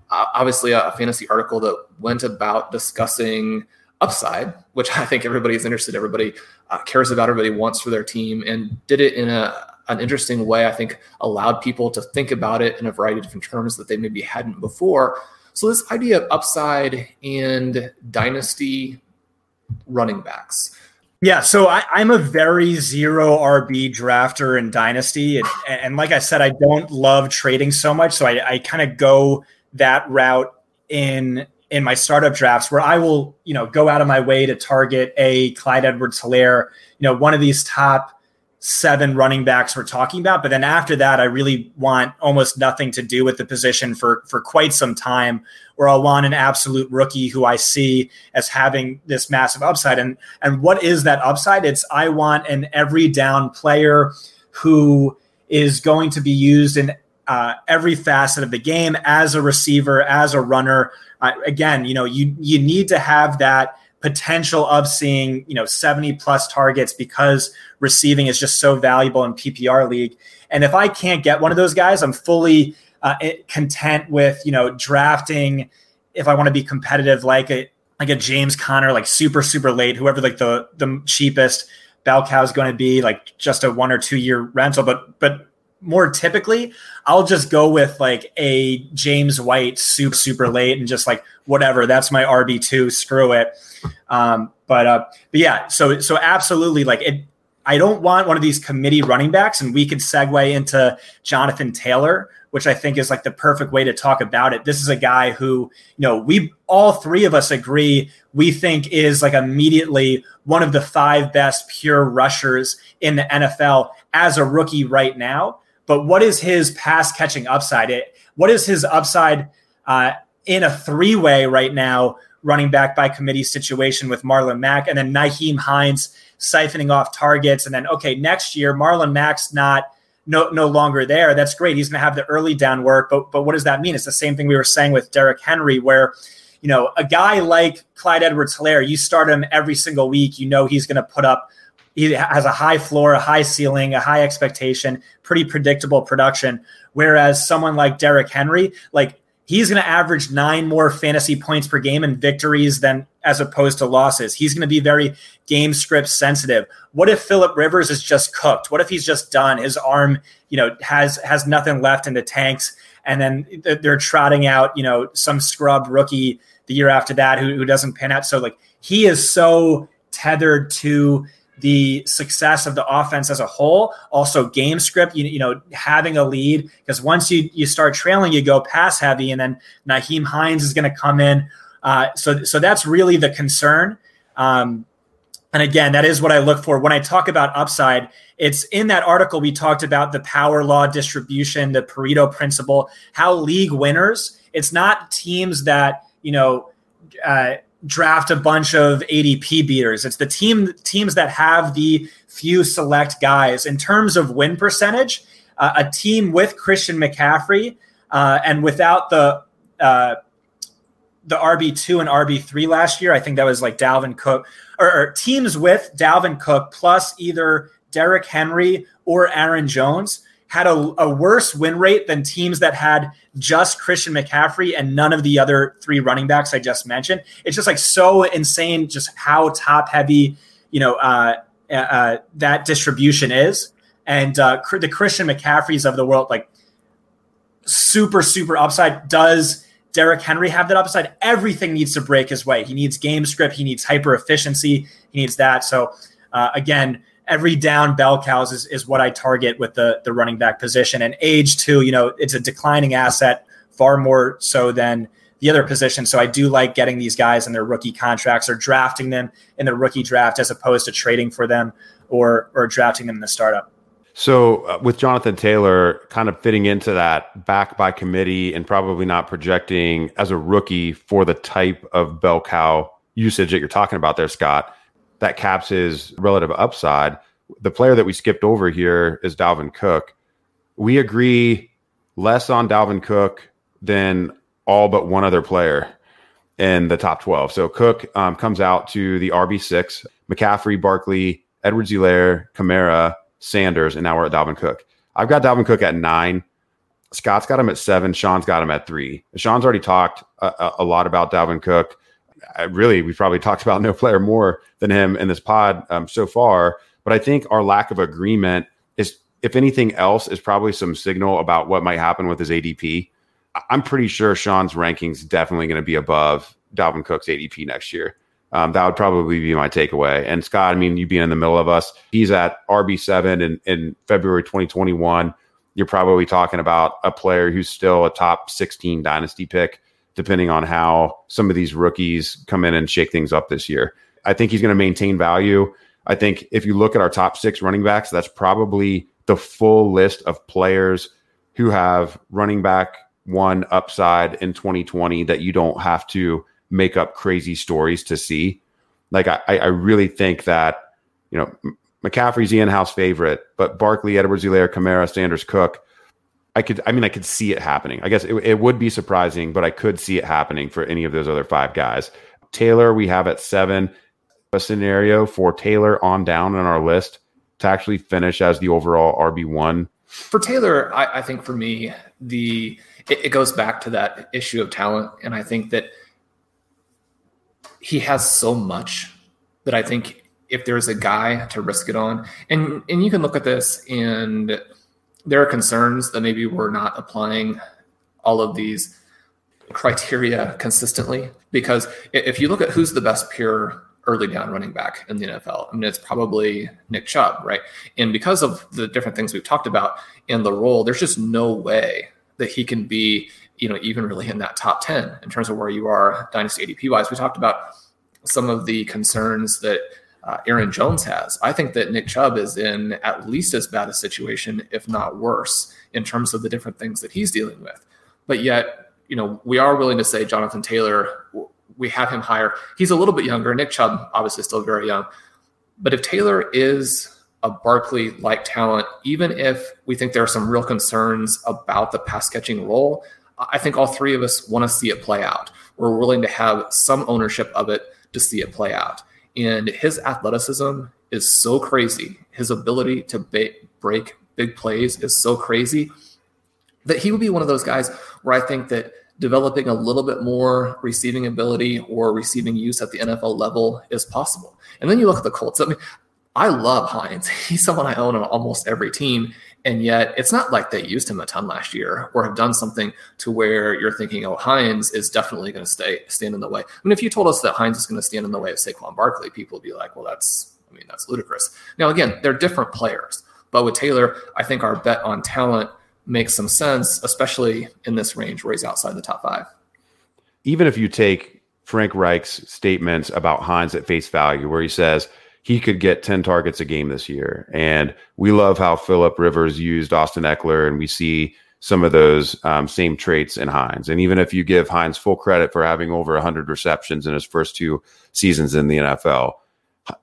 uh, obviously a fantasy article that went about discussing upside, which I think everybody is interested. Everybody uh, cares about. Everybody wants for their team, and did it in a an interesting way. I think allowed people to think about it in a variety of different terms that they maybe hadn't before. So this idea of upside and dynasty running backs. Yeah, so I, am a very zero RB drafter in Dynasty. And, and, like I said, I don't love trading so much. So I, I kind of go that route in in my startup drafts where I will, you know, go out of my way to target a Clyde Edwards Helaire, you know, one of these top seven running backs we're talking about. But then after that, I really want almost nothing to do with the position for for quite some time, or I'll want an absolute rookie who I see as having this massive upside. And and what is that upside? It's I want an every down player who is going to be used in uh, every facet of the game as a receiver, as a runner. Uh, again, you know, you you need to have that potential of seeing you know 70 plus targets because receiving is just so valuable in PPR league. And if I can't get one of those guys, I'm fully uh, content with you know drafting if I want to be competitive like a like a James Conner like super super late whoever like the the cheapest bell cow is going to be like just a one or two year rental but but more typically, I'll just go with like a James White super super late and just like whatever. That's my RB two. Screw it. Um, but uh, but yeah, so so absolutely like it. I don't want one of these committee running backs, and we could segue into Jonathan Taylor, which I think is like the perfect way to talk about it. This is a guy who, you know, we all three of us agree we think is like immediately one of the five best pure rushers in the NFL as a rookie right now. But what is his pass catching upside? It, what is his upside uh, in a three way right now, running back by committee situation with Marlon Mack and then Nyheim Hines siphoning off targets. And then, okay, next year, Marlon Mack's not no no longer there. That's great. He's going to have the early down work. But, but what does that mean? It's the same thing we were saying with Derrick Henry, where you know, a guy like Clyde Edwards Helaire, you start him every single week, you know he's going to put up he has a high floor, a high ceiling, a high expectation, pretty predictable production. Whereas someone like Derrick Henry, like he's going to average nine more fantasy points per game in victories than as opposed to losses. He's going to be very game script sensitive. What if Philip Rivers is just cooked? What if he's just done? His arm, you know, has has nothing left in the tanks, and then they're trotting out, you know, some scrub rookie the year after that who, who doesn't pan out. So like he is so tethered to the success of the offense as a whole. Also, game script, you, you know, having a lead because once you you start trailing, you go pass heavy, and then Nyheim Hines is going to come in. Uh, so so that's really the concern. Um, and again, that is what I look for when I talk about upside. It's in that article we talked about the power law distribution, the Pareto principle, how league winners. It's not teams that you know. Uh, draft a bunch of ADP beaters. It's the team teams that have the few select guys. In terms of win percentage, uh, a team with Christian McCaffrey uh, and without the uh, the RB two and RB three last year, I think that was like Dalvin Cook, or, or teams with Dalvin Cook plus either Derrick Henry or Aaron Jones had a, a, worse win rate than teams that had just Christian McCaffrey and none of the other three running backs I just mentioned. It's just like so insane, just how top heavy, you know, uh, uh, uh that distribution is. And uh, the Christian McCaffreys of the world, like super, super upside. Does Derrick Henry have that upside? Everything needs to break his way. He needs game script. He needs hyper efficiency. He needs that. So uh, again, every down bell cows is, is what I target with the the running back position. And age too, you know, it's a declining asset far more so than the other position. So I do like getting these guys in their rookie contracts or drafting them in the rookie draft as opposed to trading for them or or drafting them in the startup. So uh, with Jonathan Taylor kind of fitting into that back by committee and probably not projecting as a rookie for the type of bell cow usage that you're talking about there, Scott that caps his relative upside. The player that we skipped over here is Dalvin Cook. We agree less on Dalvin Cook than all but one other player. in the top 12. So Cook um, comes out to the RB6, McCaffrey, Barkley, Edwards Helaire, Kamara, Sanders, and now we're at Dalvin Cook. I've got Dalvin Cook at nine. Scott's got him at seven. Shawn's got him at three. Shawn's already talked a, a lot about Dalvin Cook. I really, we've probably talked about no player more than him in this pod um, so far. But I think our lack of agreement is, if anything else, is probably some signal about what might happen with his ADP. I'm pretty sure Shawn's rankings definitely going to be above Dalvin Cook's ADP next year. Um, that would probably be my takeaway. And Scott, I mean, you being in the middle of us, he's at RB7 in, in February 2021. You're probably talking about a player who's still a top 16 dynasty pick, depending on how some of these rookies come in and shake things up this year. I think he's going to maintain value. I think if you look at our top six running backs, that's probably the full list of players who have running back one upside in 2020 that you don't have to make up crazy stories to see. Like I, I really think that you know McCaffrey's the in-house favorite, but Barkley, Edwards, Helaire, Kamara, Sanders, Cook. I could, I mean, I could see it happening. I guess it, it would be surprising, but I could see it happening for any of those other five guys. Taylor, we have at seven. A scenario for Taylor on down on our list to actually finish as the overall RB one. For Taylor, I, I think for me, the it, it goes back to that issue of talent, and I think that he has so much that I think if there's a guy to risk it on, and and you can look at this and there are concerns that maybe we're not applying all of these criteria consistently because if you look at who's the best pure early down running back in the NFL. I mean, it's probably Nick Chubb, right? And because of the different things we've talked about in the role, there's just no way that he can be you know, even really in that top 10 in terms of where you are dynasty ADP wise. We talked about some of the concerns that uh, Aaron Jones has. I think that Nick Chubb is in at least as bad a situation, if not worse, in terms of the different things that he's dealing with. But yet, you know, we are willing to say Jonathan Taylor, we have him higher. He's a little bit younger. Nick Chubb, obviously, still very young. But if Taylor is a Barkley like talent, even if we think there are some real concerns about the pass catching role, I think all three of us want to see it play out. We're willing to have some ownership of it to see it play out. And his athleticism is so crazy. His ability to ba- break big plays is so crazy that he would be one of those guys where I think that developing a little bit more receiving ability or receiving use at the NFL level is possible. And then you look at the Colts. I mean, I love Hines. He's someone I own on almost every team. And yet it's not like they used him a ton last year or have done something to where you're thinking, oh, Hines is definitely going to stay stand in the way. I mean, if you told us that Hines is going to stand in the way of Saquon Barkley, people would be like, well, that's, I mean, that's ludicrous. Now, again, they're different players. But with Taylor, I think our bet on talent makes some sense, especially in this range where he's outside the top five. Even if you take Frank Reich's statements about Hines at face value, where he says, he could get 10 targets a game this year. And we love how Philip Rivers used Austin Ekeler, and we see some of those um, same traits in Hines. And even if you give Hines full credit for having over 100 receptions in his first two seasons in the NFL,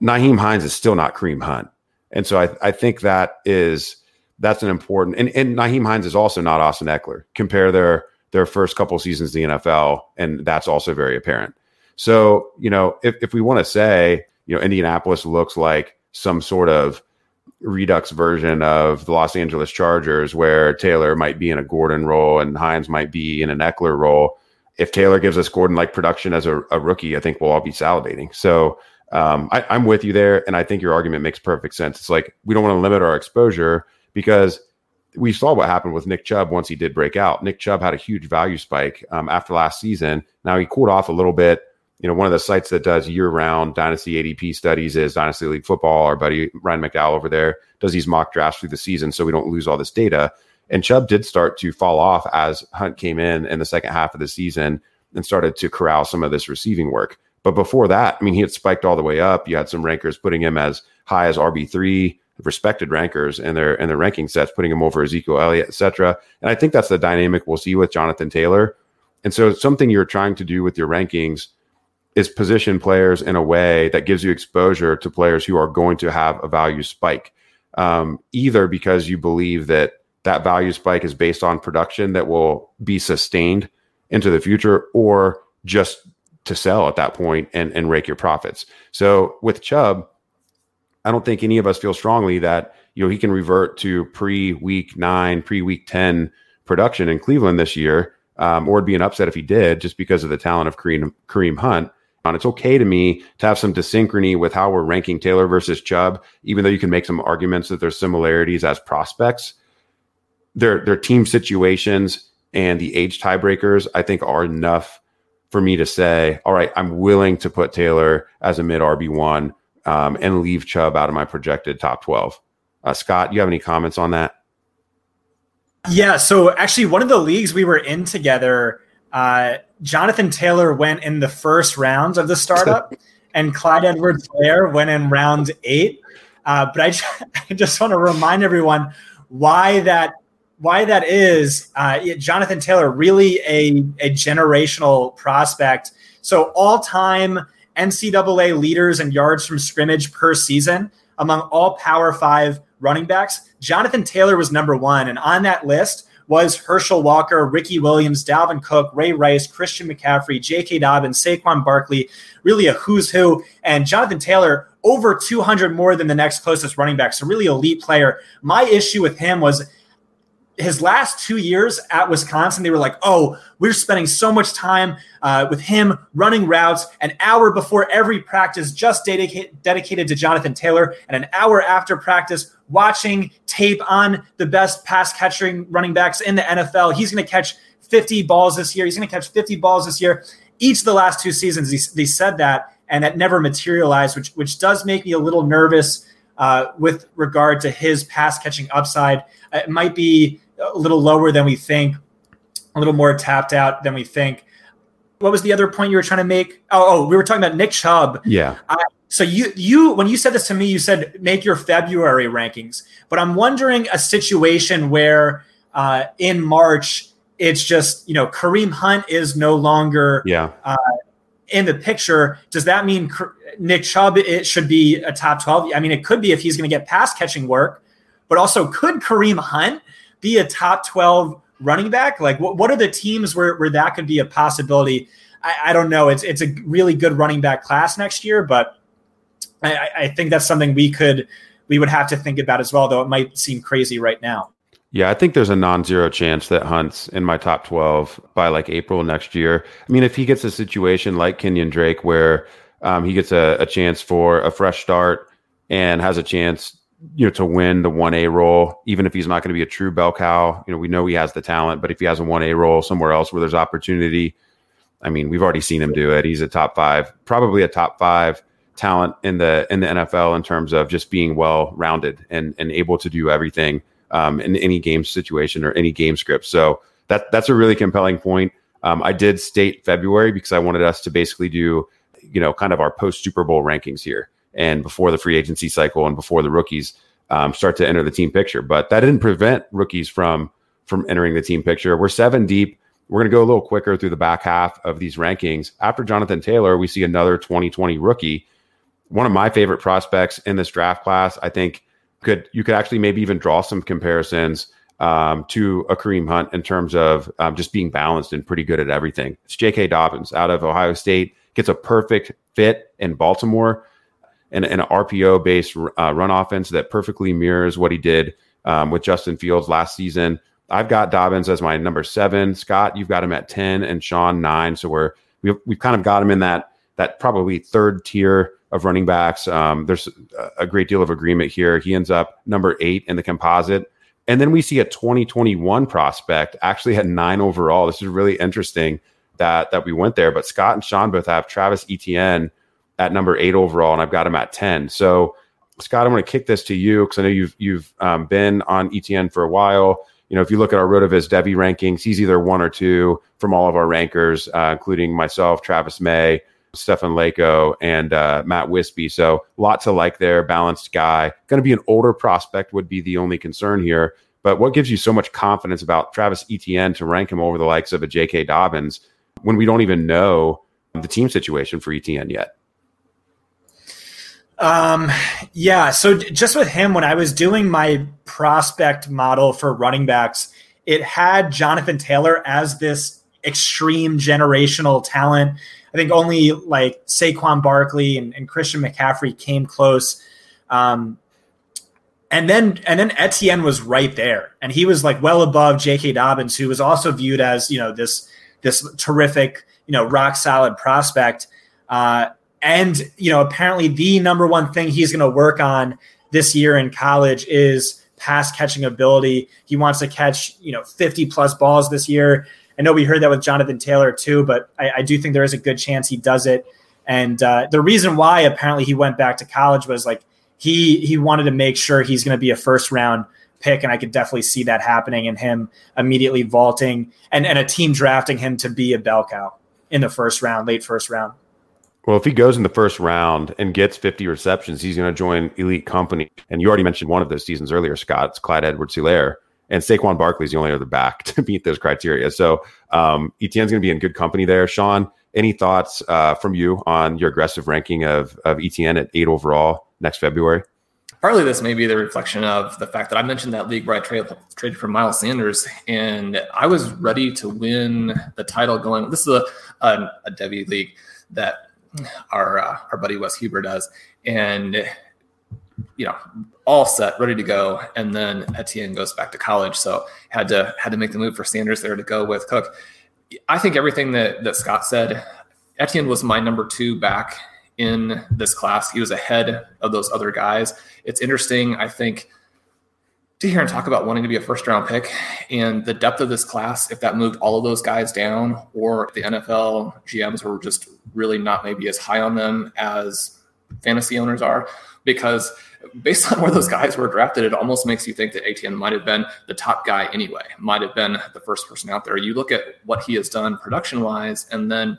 Nyheim Hines is still not Kareem Hunt. And so I, I think that is that's an important and, and Nyheim Hines is also not Austin Ekeler. Compare their their first couple seasons in the NFL, and that's also very apparent. So, you know, if, if we want to say you know, Indianapolis looks like some sort of redux version of the Los Angeles Chargers, where Taylor might be in a Gordon role and Hines might be in an Ekeler role. If Taylor gives us Gordon like production as a, a, rookie, I think we'll all be salivating. So um, I, I'm with you there, and I think your argument makes perfect sense. It's like we don't want to limit our exposure because we saw what happened with Nick Chubb once he did break out. Nick Chubb had a huge value spike um, after last season. Now he cooled off a little bit you know, one of the sites that does year-round dynasty ADP studies is Dynasty League Football. Our buddy Ryan McDowell over there does these mock drafts through the season, so we don't lose all this data. And Chubb did start to fall off as Hunt came in in the second half of the season and started to corral some of this receiving work. But before that, I mean, he had spiked all the way up. You had some rankers putting him as high as RB three, respected rankers in their in their ranking sets, putting him over Ezekiel Elliott, etc. And I think that's the dynamic we'll see with Jonathan Taylor. And so, something you're trying to do with your rankings is position players in a way that gives you exposure to players who are going to have a value spike, um, either because you believe that that value spike is based on production that will be sustained into the future, or just to sell at that point and, and rake your profits. So with Chubb, I don't think any of us feel strongly that you know he can revert to pre week nine, pre week ten production in Cleveland this year, um, or it'd be an upset if he did, just because of the talent of Kareem, Kareem Hunt. And it's okay to me to have some dysynchrony with how we're ranking Taylor versus Chubb, even though you can make some arguments that there's similarities as prospects. Their their team situations and the age tiebreakers, I think, are enough for me to say, all right, I'm willing to put Taylor as a mid RB one um, and leave Chubb out of my projected top twelve. Uh, Scott, you have any comments on that? Yeah. So actually, one of the leagues we were in together, uh, Jonathan Taylor went in the first round of the startup, and Clyde Edwards-Helaire went in round eight. Uh, but I, just, I just want to remind everyone why that why that is. Uh, Jonathan Taylor really a a generational prospect. So all time NCAA leaders and yards from scrimmage per season among all Power Five running backs. Jonathan Taylor was number one, and on that list was Herschel Walker, Ricky Williams, Dalvin Cook, Ray Rice, Christian McCaffrey, J.K. Dobbins, Saquon Barkley, really a who's who. And Jonathan Taylor, over 200 more than the next closest running back. So, really elite player. My issue with him was his last two years at Wisconsin, they were like, oh, we're spending so much time uh, with him running routes an hour before every practice, just dedicated, dedicated to Jonathan Taylor, and an hour after practice, watching tape on the best pass catching running backs in the NFL. He's going to catch 50 balls this year. He's going to catch 50 balls this year. Each of the last two seasons, they said that, and that never materialized, which, which does make me a little nervous uh, with regard to his pass catching upside. It might be a little lower than we think, a little more tapped out than we think. What was the other point you were trying to make? Oh, oh we were talking about Nick Chubb. Yeah. Uh, so you you when you said this to me, you said make your February rankings. But I'm wondering a situation where uh, in March it's just you know Kareem Hunt is no longer yeah. Uh, in the picture. Does that mean Nick Chubb it should be a top 12? I mean, it could be if he's going to get pass catching work, but also could Kareem Hunt be a top 12 running back? Like, what, what are the teams where, where that could be a possibility? I, I don't know. It's, it's a really good running back class next year, but I, I think that's something we could, we would have to think about as well, though it might seem crazy right now. Yeah, I think there's a non-zero chance that Hunt's in my top 12 by like April next year. I mean, if he gets a situation like Kenyan Drake where um, he gets a, a, chance for a fresh start and has a chance you know, to win the one A role, even if he's not going to be a true bell cow. You know, we know he has the talent, but if he has a one A role somewhere else where there's opportunity, I mean, we've already seen him do it. He's a top five, probably a top five talent in the in the NFL in terms of just being well rounded and and able to do everything um, in any game situation or any game script. So that that's a really compelling point. Um, I did state February because I wanted us to basically do, you know, kind of our post Super Bowl rankings here and before the free agency cycle and before the rookies um, start to enter the team picture. But that didn't prevent rookies from from entering the team picture. We're seven deep. We're going to go a little quicker through the back half of these rankings. After Jonathan Taylor, we see another 2020 rookie. One of my favorite prospects in this draft class. I think could you could actually maybe even draw some comparisons um, to a Kareem Hunt in terms of um, just being balanced and pretty good at everything. It's J.K. Dobbins out of Ohio State gets a perfect fit in Baltimore and, an RPO based uh, run offense that perfectly mirrors what he did um, with Justin Fields last season. I've got Dobbins as my number seven. Scott, you've got him at ten, and Shawn nine. So we're we've, we've kind of got him in that that probably third tier of running backs. Um, there's a great deal of agreement here. He ends up number eight in the composite. And then we see a 2021 prospect actually had nine overall. This is really interesting that that we went there. But Scott and Shawn both have Travis Etienne at number eight overall, and I've got him at 10. So, Scott, I'm going to kick this to you because I know you've you've um, been on Etienne for a while. You know, if you look at our RotoViz Devy rankings, he's either one or two from all of our rankers, uh, including myself, Travis May, Stefan Lako, and uh, Matt Wispy. So, lots to like there. Balanced guy. Going to be an older prospect would be the only concern here. But what gives you so much confidence about Travis Etienne to rank him over the likes of a J.K. Dobbins when we don't even know the team situation for Etienne yet? Um, yeah. So just with him, when I was doing my prospect model for running backs, it had Jonathan Taylor as this extreme generational talent. I think only like Saquon Barkley and, and Christian McCaffrey came close. Um, and then and then Etienne was right there, and he was like well above J.K. Dobbins, who was also viewed as you know this this terrific you know rock solid prospect. Uh, and you know apparently the number one thing he's going to work on this year in college is pass catching ability. He wants to catch you know 50 plus balls this year. I know we heard that with Jonathan Taylor too, but I, I do think there is a good chance he does it. And uh, the reason why apparently he went back to college was like he he wanted to make sure he's going to be a first round pick, and I could definitely see that happening and him immediately vaulting and and a team drafting him to be a bell cow in the first round, late first round. Well, if he goes in the first round and gets 50 receptions, he's going to join elite company. And you already mentioned one of those seasons earlier, Scott. It's Clyde Edwards Helaire. And Saquon Barkley is the only other back to meet those criteria. So um, Etienne's going to be in good company there. Shawn, any thoughts uh, from you on your aggressive ranking of, of Etienne at eight overall next February? Partly this may be the reflection of the fact that I mentioned that league where I tra- traded for Miles Sanders, and I was ready to win the title going. This is a, a, a Devy league that our uh, our buddy Wes Huber does, and you know, all set, ready to go. And then Etienne goes back to college, so had to had to make the move for Sanders there to go with Cook. I think everything that that Scott said, Etienne was my number two back in this class. He was ahead of those other guys. It's interesting, I think, to hear and talk about wanting to be a first round pick and the depth of this class, if that moved all of those guys down, or the NFL GMs were just really not maybe as high on them as fantasy owners are, because based on where those guys were drafted, it almost makes you think that Etienne might have been the top guy anyway, might have been the first person out there. You look at what he has done production wise, and then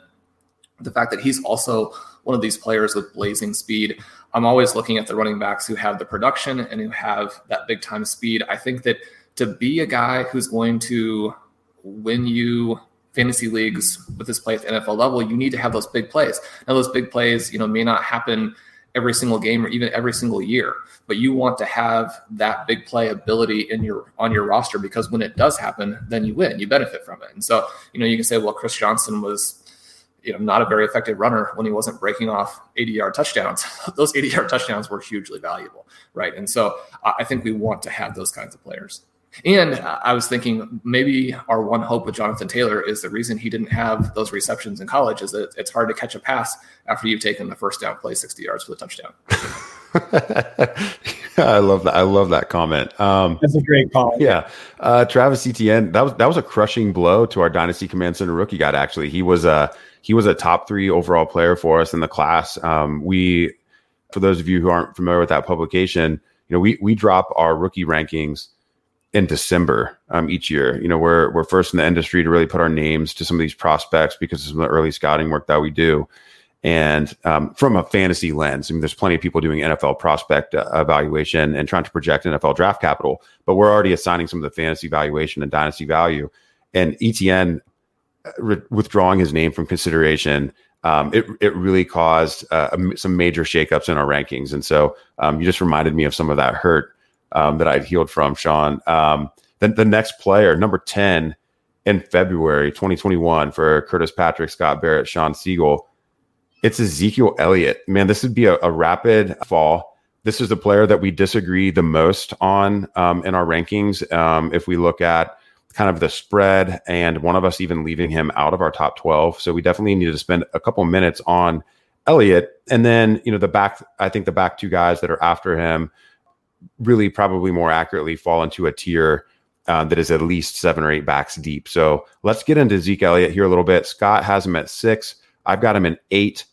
the fact that he's also one of these players with blazing speed. I'm always looking at the running backs who have the production and who have that big time speed. I think that to be a guy who's going to win you fantasy leagues with this play at the NFL level, you need to have those big plays. Now, those big plays, you know, may not happen every single game or even every single year, but you want to have that big play ability in your on your roster because when it does happen, then you win, you benefit from it. And so, you know, you can say, well, Chris Johnson was you know, not a very effective runner when he wasn't breaking off 80 yard touchdowns. those 80 yard touchdowns were hugely valuable, right? And so I think we want to have those kinds of players. And I was thinking maybe our one hope with Jonathan Taylor is the reason he didn't have those receptions in college is that it's hard to catch a pass after you've taken the first down play 60 yards for the touchdown. I love that. I love that comment. Um, That's a great call. Yeah, uh, Travis Etienne. That was that was a crushing blow to our Dynasty Command Center rookie guy. Actually, he was a he was a top three overall player for us in the class. Um, we, for those of you who aren't familiar with that publication, you know, we we drop our rookie rankings in December um, each year. You know, we're we're first in the industry to really put our names to some of these prospects because of some of the early scouting work that we do. And um, from a fantasy lens, I mean, there's plenty of people doing NFL prospect uh, evaluation and trying to project NFL draft capital, but we're already assigning some of the fantasy valuation and dynasty value. And Etienne re- withdrawing his name from consideration, um, it it really caused uh, some major shakeups in our rankings. And so um, you just reminded me of some of that hurt um, that I'd healed from, Shawn. Um, then the next player, number ten in February 2021 for Curtis Patrick, Scott Barrett, Shawn Siegele. It's Ezekiel Elliott. Man, this would be a, a rapid fall. This is the player that we disagree the most on um, in our rankings. Um, if we look at kind of the spread and one of us even leaving him out of our top 12. So we definitely need to spend a couple minutes on Elliott. And then, you know, the back, I think the back two guys that are after him really probably more accurately fall into a tier uh, that is at least seven or eight backs deep. So let's get into Zeke Elliott here a little bit. Scott has him at six. I've got him in eight.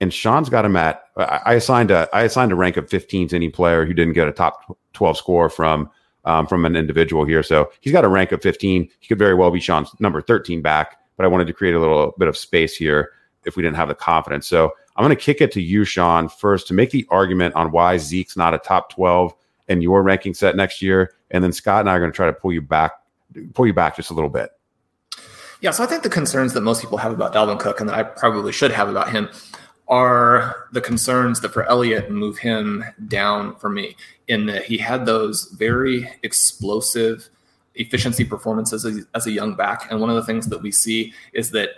And Shawn's got him at I assigned a I assigned a rank of 15 to any player who didn't get a top 12 score from um, from an individual here. So he's got a rank of 15. He could very well be Shawn's number 13 back, but I wanted to create a little bit of space here if we didn't have the confidence. So I'm going to kick it to you, Shawn, first to make the argument on why Zeke's not a top 12 in your ranking set next year. And then Scott and I are going to try to pull you back, pull you back just a little bit. Yeah, so I think the concerns that most people have about Dalvin Cook and that I probably should have about him are the concerns that for Elliott move him down for me in that he had those very explosive efficiency performances as, as a young back. And one of the things that we see is that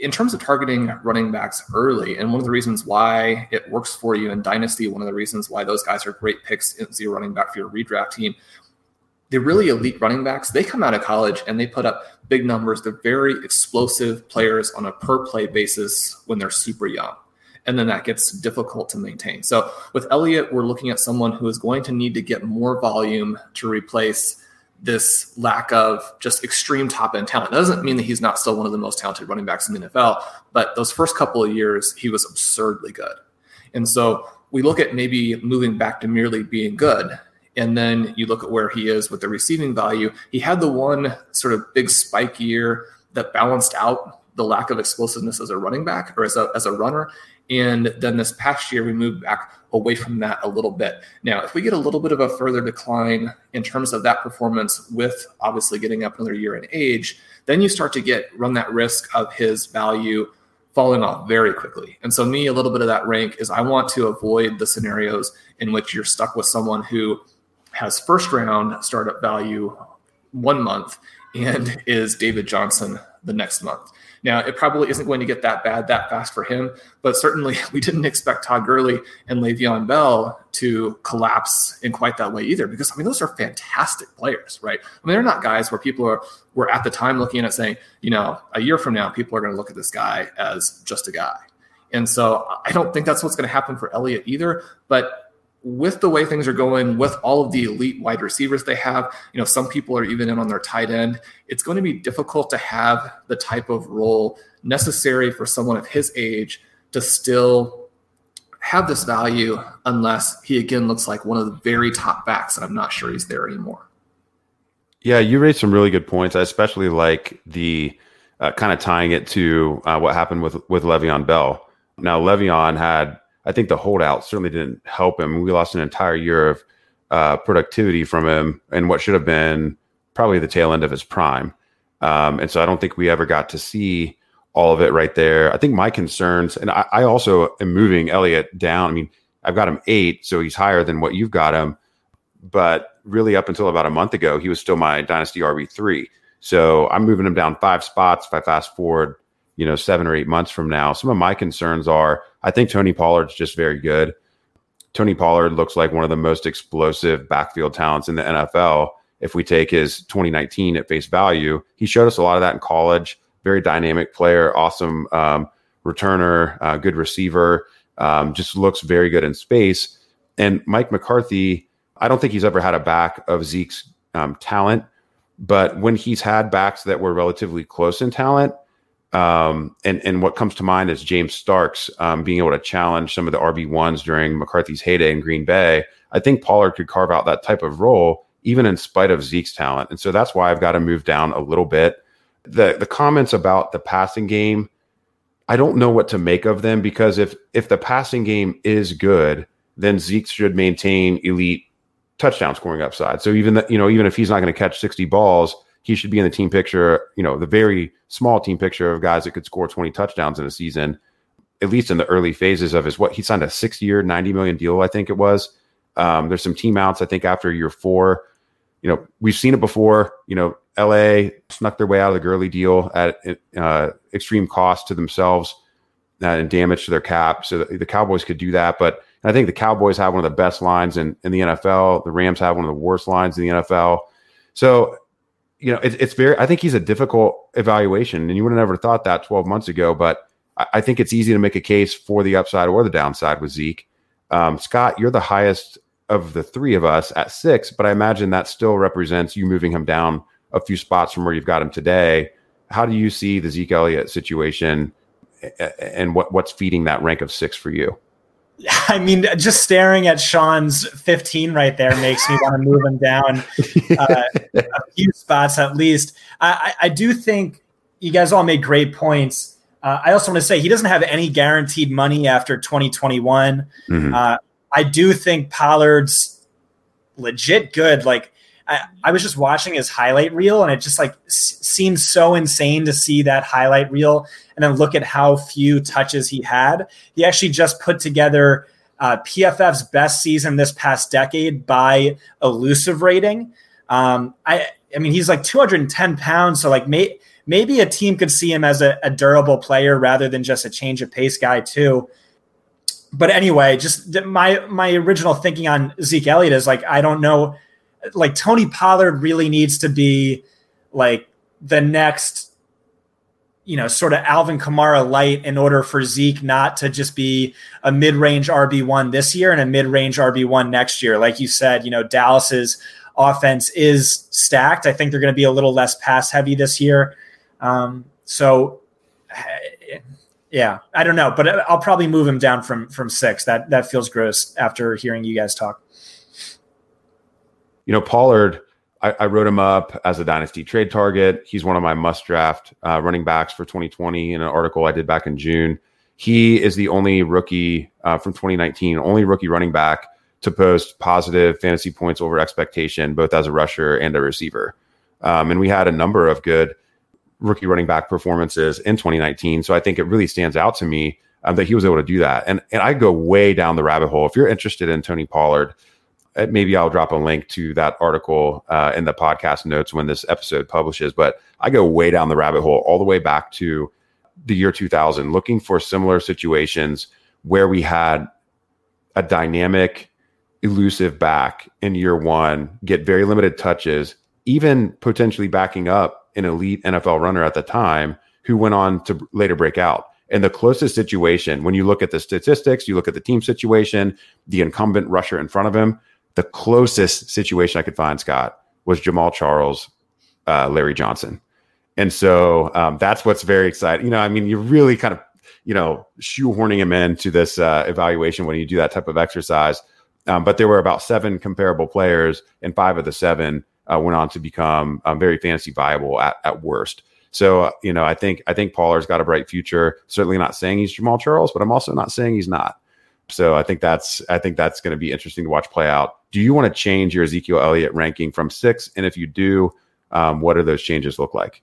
in terms of targeting running backs early, and one of the reasons why it works for you in Dynasty, one of the reasons why those guys are great picks in zero running back for your redraft team, the really elite running backs, they come out of college and they put up big numbers. They're very explosive players on a per play basis when they're super young. And then that gets difficult to maintain. So with Elliott, we're looking at someone who is going to need to get more volume to replace this lack of just extreme top end talent. That doesn't mean that he's not still one of the most talented running backs in the NFL, but those first couple of years, he was absurdly good. And so we look at maybe moving back to merely being good. And then you look at where he is with the receiving value. He had the one sort of big spike year that balanced out the lack of explosiveness as a running back or as a, as a runner. And then this past year, we moved back away from that a little bit. Now, if we get a little bit of a further decline in terms of that performance, with obviously getting up another year in age, then you start to get run that risk of his value falling off very quickly. And so, me, a little bit of that rank is I want to avoid the scenarios in which you're stuck with someone who has first round startup value one month and is David Johnson the next month. Now, it probably isn't going to get that bad that fast for him, but certainly we didn't expect Todd Gurley and Le'Veon Bell to collapse in quite that way either, because I mean, those are fantastic players, right? I mean, they're not guys where people are were at the time looking at saying, you know, a year from now, people are going to look at this guy as just a guy. And so I don't think that's what's going to happen for Elliott either. But with the way things are going, with all of the elite wide receivers they have, you know, some people are even in on their tight end. It's going to be difficult to have the type of role necessary for someone of his age to still have this value unless he again looks like one of the very top backs, and I'm not sure he's there anymore. Yeah, you raised some really good points. I especially like the uh, kind of tying it to uh, what happened with with Le'Veon Bell. Now, Le'Veon had I think the holdout certainly didn't help him. We lost an entire year of uh, productivity from him and what should have been probably the tail end of his prime. Um, and so I don't think we ever got to see all of it right there. I think my concerns, and I, I also am moving Elliott down. I mean, I've got him eight, so he's higher than what you've got him. But really, up until about a month ago, he was still my dynasty RB three. So I'm moving him down five spots. If I fast forward you know, seven or eight months from now. Some of my concerns are I think Tony Pollard's just very good. Tony Pollard looks like one of the most explosive backfield talents in the NFL. If we take his 2019 at face value, he showed us a lot of that in college. Very dynamic player, awesome um, returner, uh, good receiver, um, just looks very good in space. And Mike McCarthy, I don't think he's ever had a back of Zeke's um, talent, but when he's had backs that were relatively close in talent, um, and and what comes to mind is James Starks um, being able to challenge some of the RB ones during McCarthy's heyday in Green Bay. I think Pollard could carve out that type of role even in spite of Zeke's talent, and so that's why I've got to move down a little bit. the The comments about the passing game, I don't know what to make of them because if if the passing game is good, then Zeke should maintain elite touchdown scoring upside. So even that, you know, even if he's not going to catch sixty balls he should be in the team picture, you know, the very small team picture of guys that could score 20 touchdowns in a season, at least in the early phases of his what he signed a six year, 90 million deal, I think it was. Um, there's some team outs, I think, after year four. You know, we've seen it before. You know, LA snuck their way out of the Gurley deal at uh, extreme cost to themselves uh, and damage to their cap. So the, Cowboys could do that. But I think the Cowboys have one of the best lines in, in the NFL. The Rams have one of the worst lines in the NFL. So you know, it, it's very, I think he's a difficult evaluation. And you would have never thought that 12 months ago, but I, I think it's easy to make a case for the upside or the downside with Zeke. Um, Scott, you're the highest of the three of us at six, but I imagine that still represents you moving him down a few spots from where you've got him today. How do you see the Zeke Elliott situation and what, what's feeding that rank of six for you? I mean, just staring at Shawn's 15 right there makes me want to move him down uh, a few spots at least. I, I, do think you guys all made great points. Uh, I also want to say he doesn't have any guaranteed money after 2021. Mm-hmm. Uh, I do think Pollard's legit good. Like, I, I, was just watching his highlight reel and it just like s- seems so insane to see that highlight reel and then look at how few touches he had. He actually just put together uh, PFF's best season this past decade by elusive rating. Um, I I mean, he's like 210 pounds, so like may, maybe a team could see him as a, a durable player rather than just a change of pace guy too. But anyway, just my my original thinking on Zeke Elliott is like I don't know, like Tony Pollard really needs to be like the next you know, sort of Alvin Kamara light in order for Zeke not to just be a mid range RB1 this year and a mid range RB1 next year. Like you said, you know, Dallas's offense is stacked. I think they're going to be a little less pass heavy this year. Um, so, yeah, I don't know, but I'll probably move him down from from six. That that feels gross after hearing you guys talk. You know, Pollard I, I, wrote him up as a dynasty trade target. He's one of my must draft uh, running backs for 2020 in an article I did back in June. He is the only rookie uh, from 2019, only rookie running back to post positive fantasy points over expectation, both as a rusher and a receiver. Um, and we had a number of good rookie running back performances in 2019. So I think it really stands out to me um, that he was able to do that. And and I go way down the rabbit hole. If you're interested in Tony Pollard, maybe I'll drop a link to that article uh, in the podcast notes when this episode publishes. But I go way down the rabbit hole, all the way back to the year 2000, looking for similar situations where we had a dynamic, elusive back in year one, get very limited touches, even potentially backing up an elite NFL runner at the time who went on to later break out. And the closest situation, when you look at the statistics, you look at the team situation, the incumbent rusher in front of him, the closest situation I could find, Scott, was Jamaal Charles, uh, Larry Johnson. And so um, that's what's very exciting. You know, I mean, you're really kind of, you know, shoehorning him into this uh, evaluation when you do that type of exercise. Um, but there were about seven comparable players, and five of the seven uh, went on to become um, very fantasy viable at, at worst. So, uh, you know, I think I think Pollard's got a bright future. Certainly not saying he's Jamaal Charles, but I'm also not saying he's not. So I think that's I think that's going to be interesting to watch play out. Do you want to change your Ezekiel Elliott ranking from six? And if you do, um, what do those changes look like?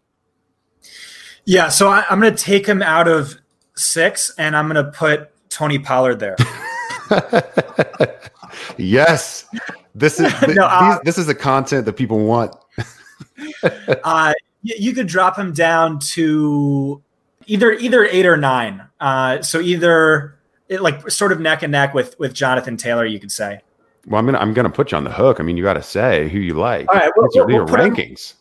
Yeah, so I, am going to take him out of six, and I'm going to put Tony Pollard there. yes, this is no, uh, these, this is the content that people want. uh, you, you could drop him down to either either eight or nine. Uh, so either it, like sort of neck and neck with with Jonathan Taylor, you could say. Well, I'm gonna I'm gonna put you on the hook. I mean, you got to say who you like. All right, we'll, we'll, we'll rankings. Him,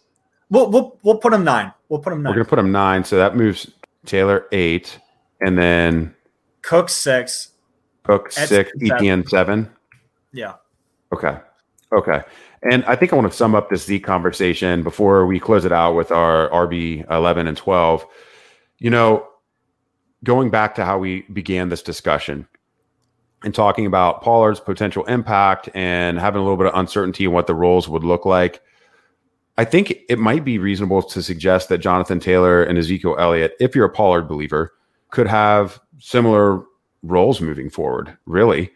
we'll we'll we'll put him nine. We'll put him nine. We're gonna put him nine, so that moves Taylor eight, and then Cook six. Cook six. Etienne seven. Yeah. Okay. Okay. And I think I want to sum up this Z conversation before we close it out with our RB eleven and twelve. You know, going back to how we began this discussion and talking about Pollard's potential impact and having a little bit of uncertainty in what the roles would look like, I think it might be reasonable to suggest that Jonathan Taylor and Ezekiel Elliott, if you're a Pollard believer, could have similar roles moving forward. Really,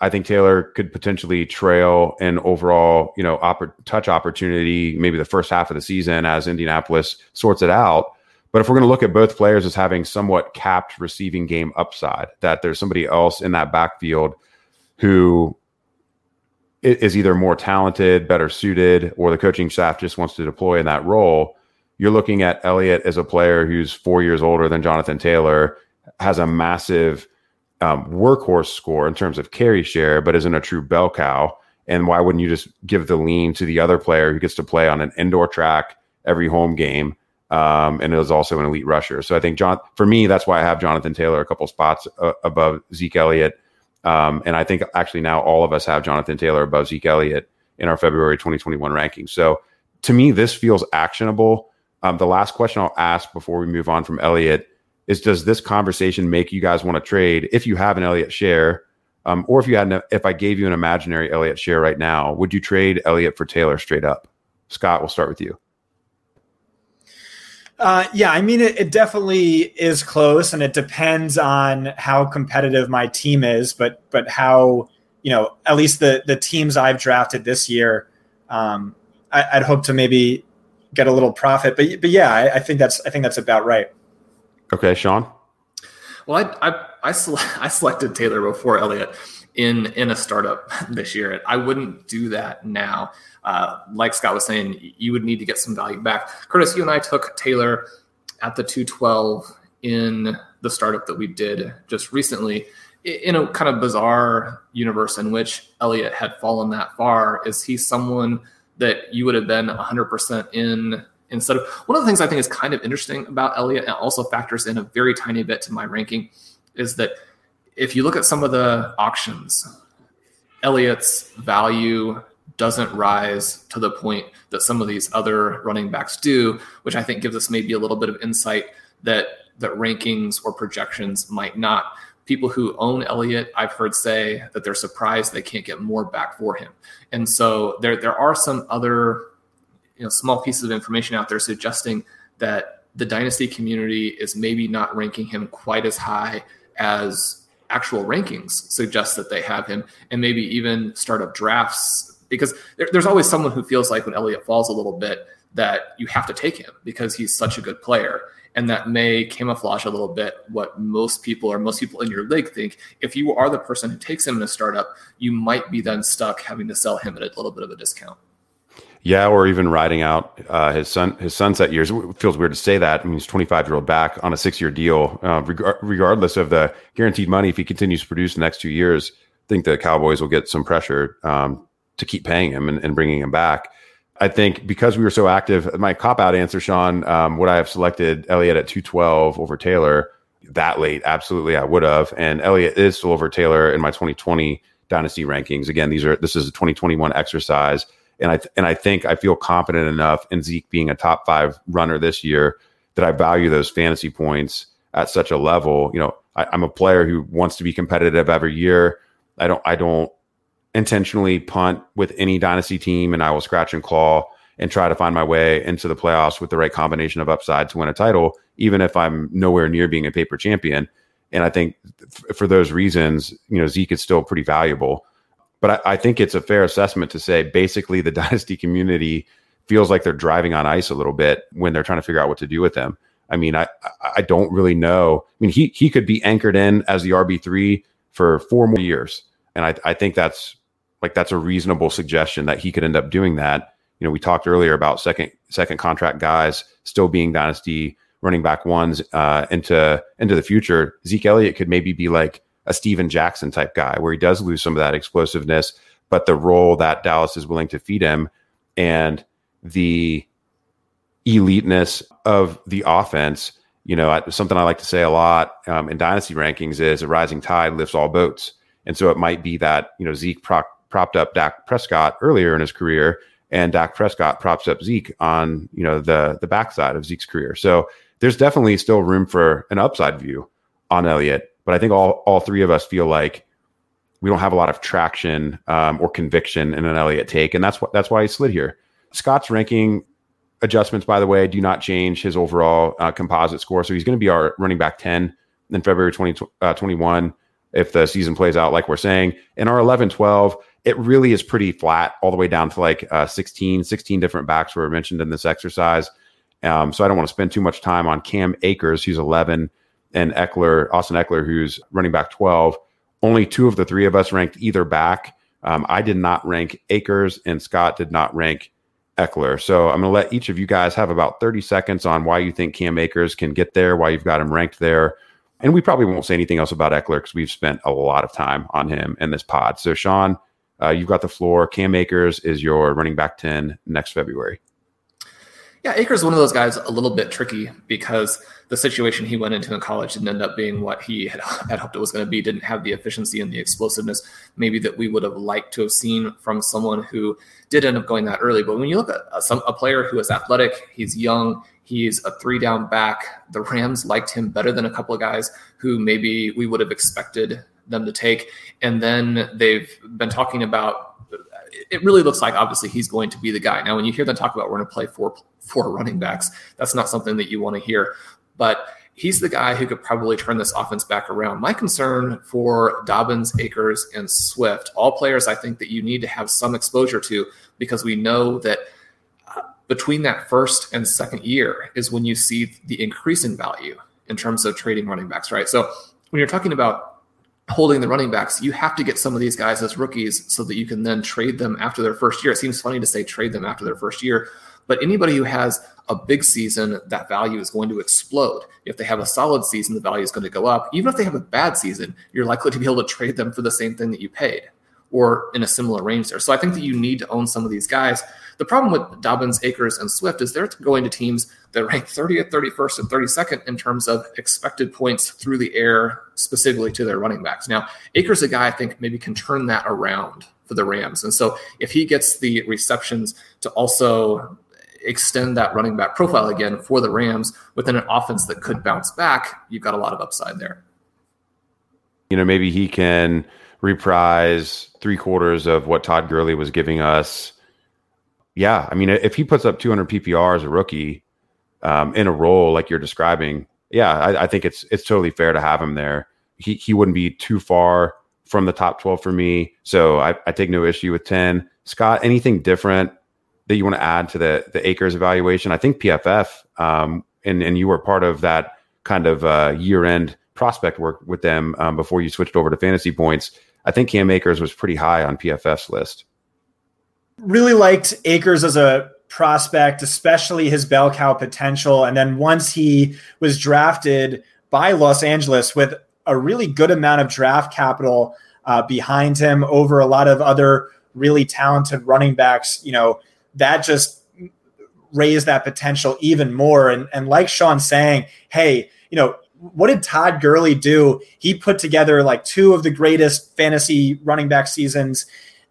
I think Taylor could potentially trail an overall, you know, touch opportunity maybe the first half of the season as Indianapolis sorts it out. But if we're going to look at both players as having somewhat capped receiving game upside, that there's somebody else in that backfield who is either more talented, better suited, or the coaching staff just wants to deploy in that role, you're looking at Elliott as a player who's four years older than Jonathan Taylor, has a massive um, workhorse score in terms of carry share, but isn't a true bell cow. And why wouldn't you just give the lean to the other player who gets to play on an indoor track every home game um, and is also an elite rusher. So I think John, for me, that's why I have Jonathan Taylor a couple spots uh, above Zeke Elliott. Um, and I think actually now all of us have Jonathan Taylor above Zeke Elliott in our February 2021 rankings. So to me, this feels actionable. Um, the last question I'll ask before we move on from Elliott is: Does this conversation make you guys want to trade? If you have an Elliott share, um, or if you had, an, if I gave you an imaginary Elliott share right now, would you trade Elliott for Taylor straight up? Scott, we'll start with you. Uh, yeah, I mean, it, it, definitely is close, and it depends on how competitive my team is. But but how you know at least the the teams I've drafted this year, um, I, would hope to maybe get a little profit. But but yeah, I, I, think that's I think that's about right. Okay, Shawn. Well, I I I, sele- I selected Taylor before Elliott, in in a startup this year. I wouldn't do that now. Uh, like Scott was saying, you would need to get some value back. Curtis, you and I took Taylor at the 212 in the startup that we did just recently in a kind of bizarre universe in which Elliott had fallen that far. Is he someone that you would have been 100% in instead of one of the things I think is kind of interesting about Elliott and also factors in a very tiny bit to my ranking is that if you look at some of the auctions, Elliott's value doesn't rise to the point that some of these other running backs do, which I think gives us maybe a little bit of insight that that rankings or projections might not. People who own Elliott, I've heard say that they're surprised they can't get more back for him. And so there there are some other you know small pieces of information out there suggesting that the dynasty community is maybe not ranking him quite as high as actual rankings suggest that they have him, and maybe even startup drafts because there, there's always someone who feels like when Elliott falls a little bit that you have to take him because he's such a good player. And that may camouflage a little bit what most people or most people in your league think. If you are the person who takes him in a startup, you might be then stuck having to sell him at a little bit of a discount. Yeah, or even riding out uh, his son his sunset years. It feels weird to say that. I mean, he's 25 year old back on a six year deal, uh, reg- regardless of the guaranteed money. If he continues to produce the next two years, I think the Cowboys will get some pressure um, to keep paying him and, and, bringing him back. I think because we were so active, my cop out answer, Shawn, um, would I have selected Elliott at 212 over Taylor that late? Absolutely, I would have. And Elliott is still over Taylor in my 2020 dynasty rankings. Again, these are this is a 2021 exercise and I th- and I think I feel confident enough in Zeke being a top five runner this year that I value those fantasy points at such a level. You know, I, I'm a player who wants to be competitive every year. I don't I don't intentionally punt with any dynasty team, and I will scratch and claw and try to find my way into the playoffs with the right combination of upside to win a title, even if I'm nowhere near being a paper champion. And I think f- for those reasons, you know, Zeke is still pretty valuable. But I, I think it's a fair assessment to say basically the dynasty community feels like they're driving on ice a little bit when they're trying to figure out what to do with them. I mean, I I don't really know. I mean, he he could be anchored in as the RB three for four more years, and I I think that's like that's a reasonable suggestion that he could end up doing that. You know, we talked earlier about second second contract guys still being dynasty running back ones uh, into into the future. Zeke Elliott could maybe be like a Steven Jackson type guy where he does lose some of that explosiveness, but the role that Dallas is willing to feed him and the eliteness of the offense, you know, something I like to say a lot um, in dynasty rankings is a rising tide lifts all boats. And so it might be that, you know, Zeke pro- propped up Dak Prescott earlier in his career and Dak Prescott props up Zeke on, you know, the the backside of Zeke's career. So there's definitely still room for an upside view on Elliott. But I think all all three of us feel like we don't have a lot of traction um, or conviction in an Elliott take, and that's what that's why he slid here. Scott's ranking adjustments, by the way, do not change his overall uh, composite score. So he's going to be our running back 10 in February 2021 uh, if the season plays out like we're saying. In our 11 12, it really is pretty flat all the way down to like uh, 16, 16 different backs were mentioned in this exercise. Um, so I don't want to spend too much time on Cam Akers, who's 11 and Ekeler, Austin Ekeler, who's running back 12. Only two of the three of us ranked either back. Um, I did not rank Akers, and Scott did not rank Ekeler. So I'm going to let each of you guys have about 30 seconds on why you think Cam Akers can get there, why you've got him ranked there. And we probably won't say anything else about Ekeler because we've spent a lot of time on him in this pod. So, Shawn, uh, you've got the floor. Cam Akers is your running back 10 next February. Yeah, Akers is one of those guys a little bit tricky because the situation he went into in college didn't end up being what he had, had hoped it was going to be, didn't have the efficiency and the explosiveness maybe that we would have liked to have seen from someone who did end up going that early. But when you look at a, some, a player who is athletic, he's young, he's a three down back, the Rams liked him better than a couple of guys who maybe we would have expected them to take. And then they've been talking about it really looks like obviously he's going to be the guy. Now, when you hear them talk about we're going to play four four running backs, that's not something that you want to hear. But he's the guy who could probably turn this offense back around. My concern for Dobbins, Akers, and Swift, all players I think that you need to have some exposure to because we know that uh, between that first and second year is when you see the increase in value in terms of trading running backs, right? So when you're talking about holding the running backs, you have to get some of these guys as rookies so that you can then trade them after their first year. It seems funny to say trade them after their first year, but anybody who has a big season, that value is going to explode. If they have a solid season, the value is going to go up. Even if they have a bad season, you're likely to be able to trade them for the same thing that you paid or in a similar range there. So I think that you need to own some of these guys. The problem with Dobbins, Akers, and Swift is they're going to teams that rank 30th, 31st, and 32nd in terms of expected points through the air, specifically to their running backs. Now, Akers, a guy I think maybe can turn that around for the Rams. And so if he gets the receptions to also extend that running back profile again for the Rams within an offense that could bounce back, you've got a lot of upside there. You know, maybe he can reprise three quarters of what Todd Gurley was giving us. Yeah, I mean, if he puts up 200 PPR as a rookie um, in a role like you're describing, yeah, I, I, think it's it's totally fair to have him there. He he wouldn't be too far from the top 12 for me, so I, I take no issue with 10. Scott, anything different that you want to add to the the Akers evaluation? I think PFF, um, and and you were part of that kind of uh, year end prospect work with them um, before you switched over to fantasy points. I think Cam Akers was pretty high on PFF's list. Really liked Akers as a prospect, especially his bell cow potential. And then once he was drafted by Los Angeles with a really good amount of draft capital uh, behind him over a lot of other really talented running backs, you know, that just raised that potential even more. And, and like Shawn saying, hey, you know, what did Todd Gurley do? He put together like two of the greatest fantasy running back seasons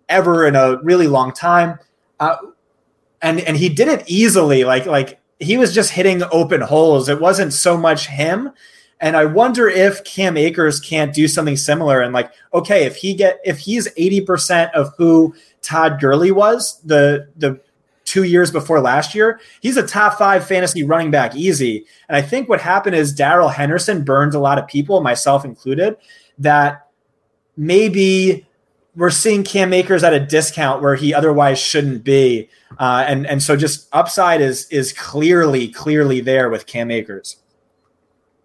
ever in a really long time. Uh, and and he did it easily. Like like he was just hitting open holes. It wasn't so much him. And I wonder if Cam Akers can't do something similar. And like, okay, if he get if he's eighty percent of who Todd Gurley was, the the two years before last year, he's a top five fantasy running back easy. And I think what happened is Darrell Henderson burned a lot of people, myself included, that maybe we're seeing Cam Akers at a discount where he otherwise shouldn't be. Uh, and, and so just upside is is clearly, clearly there with Cam Akers.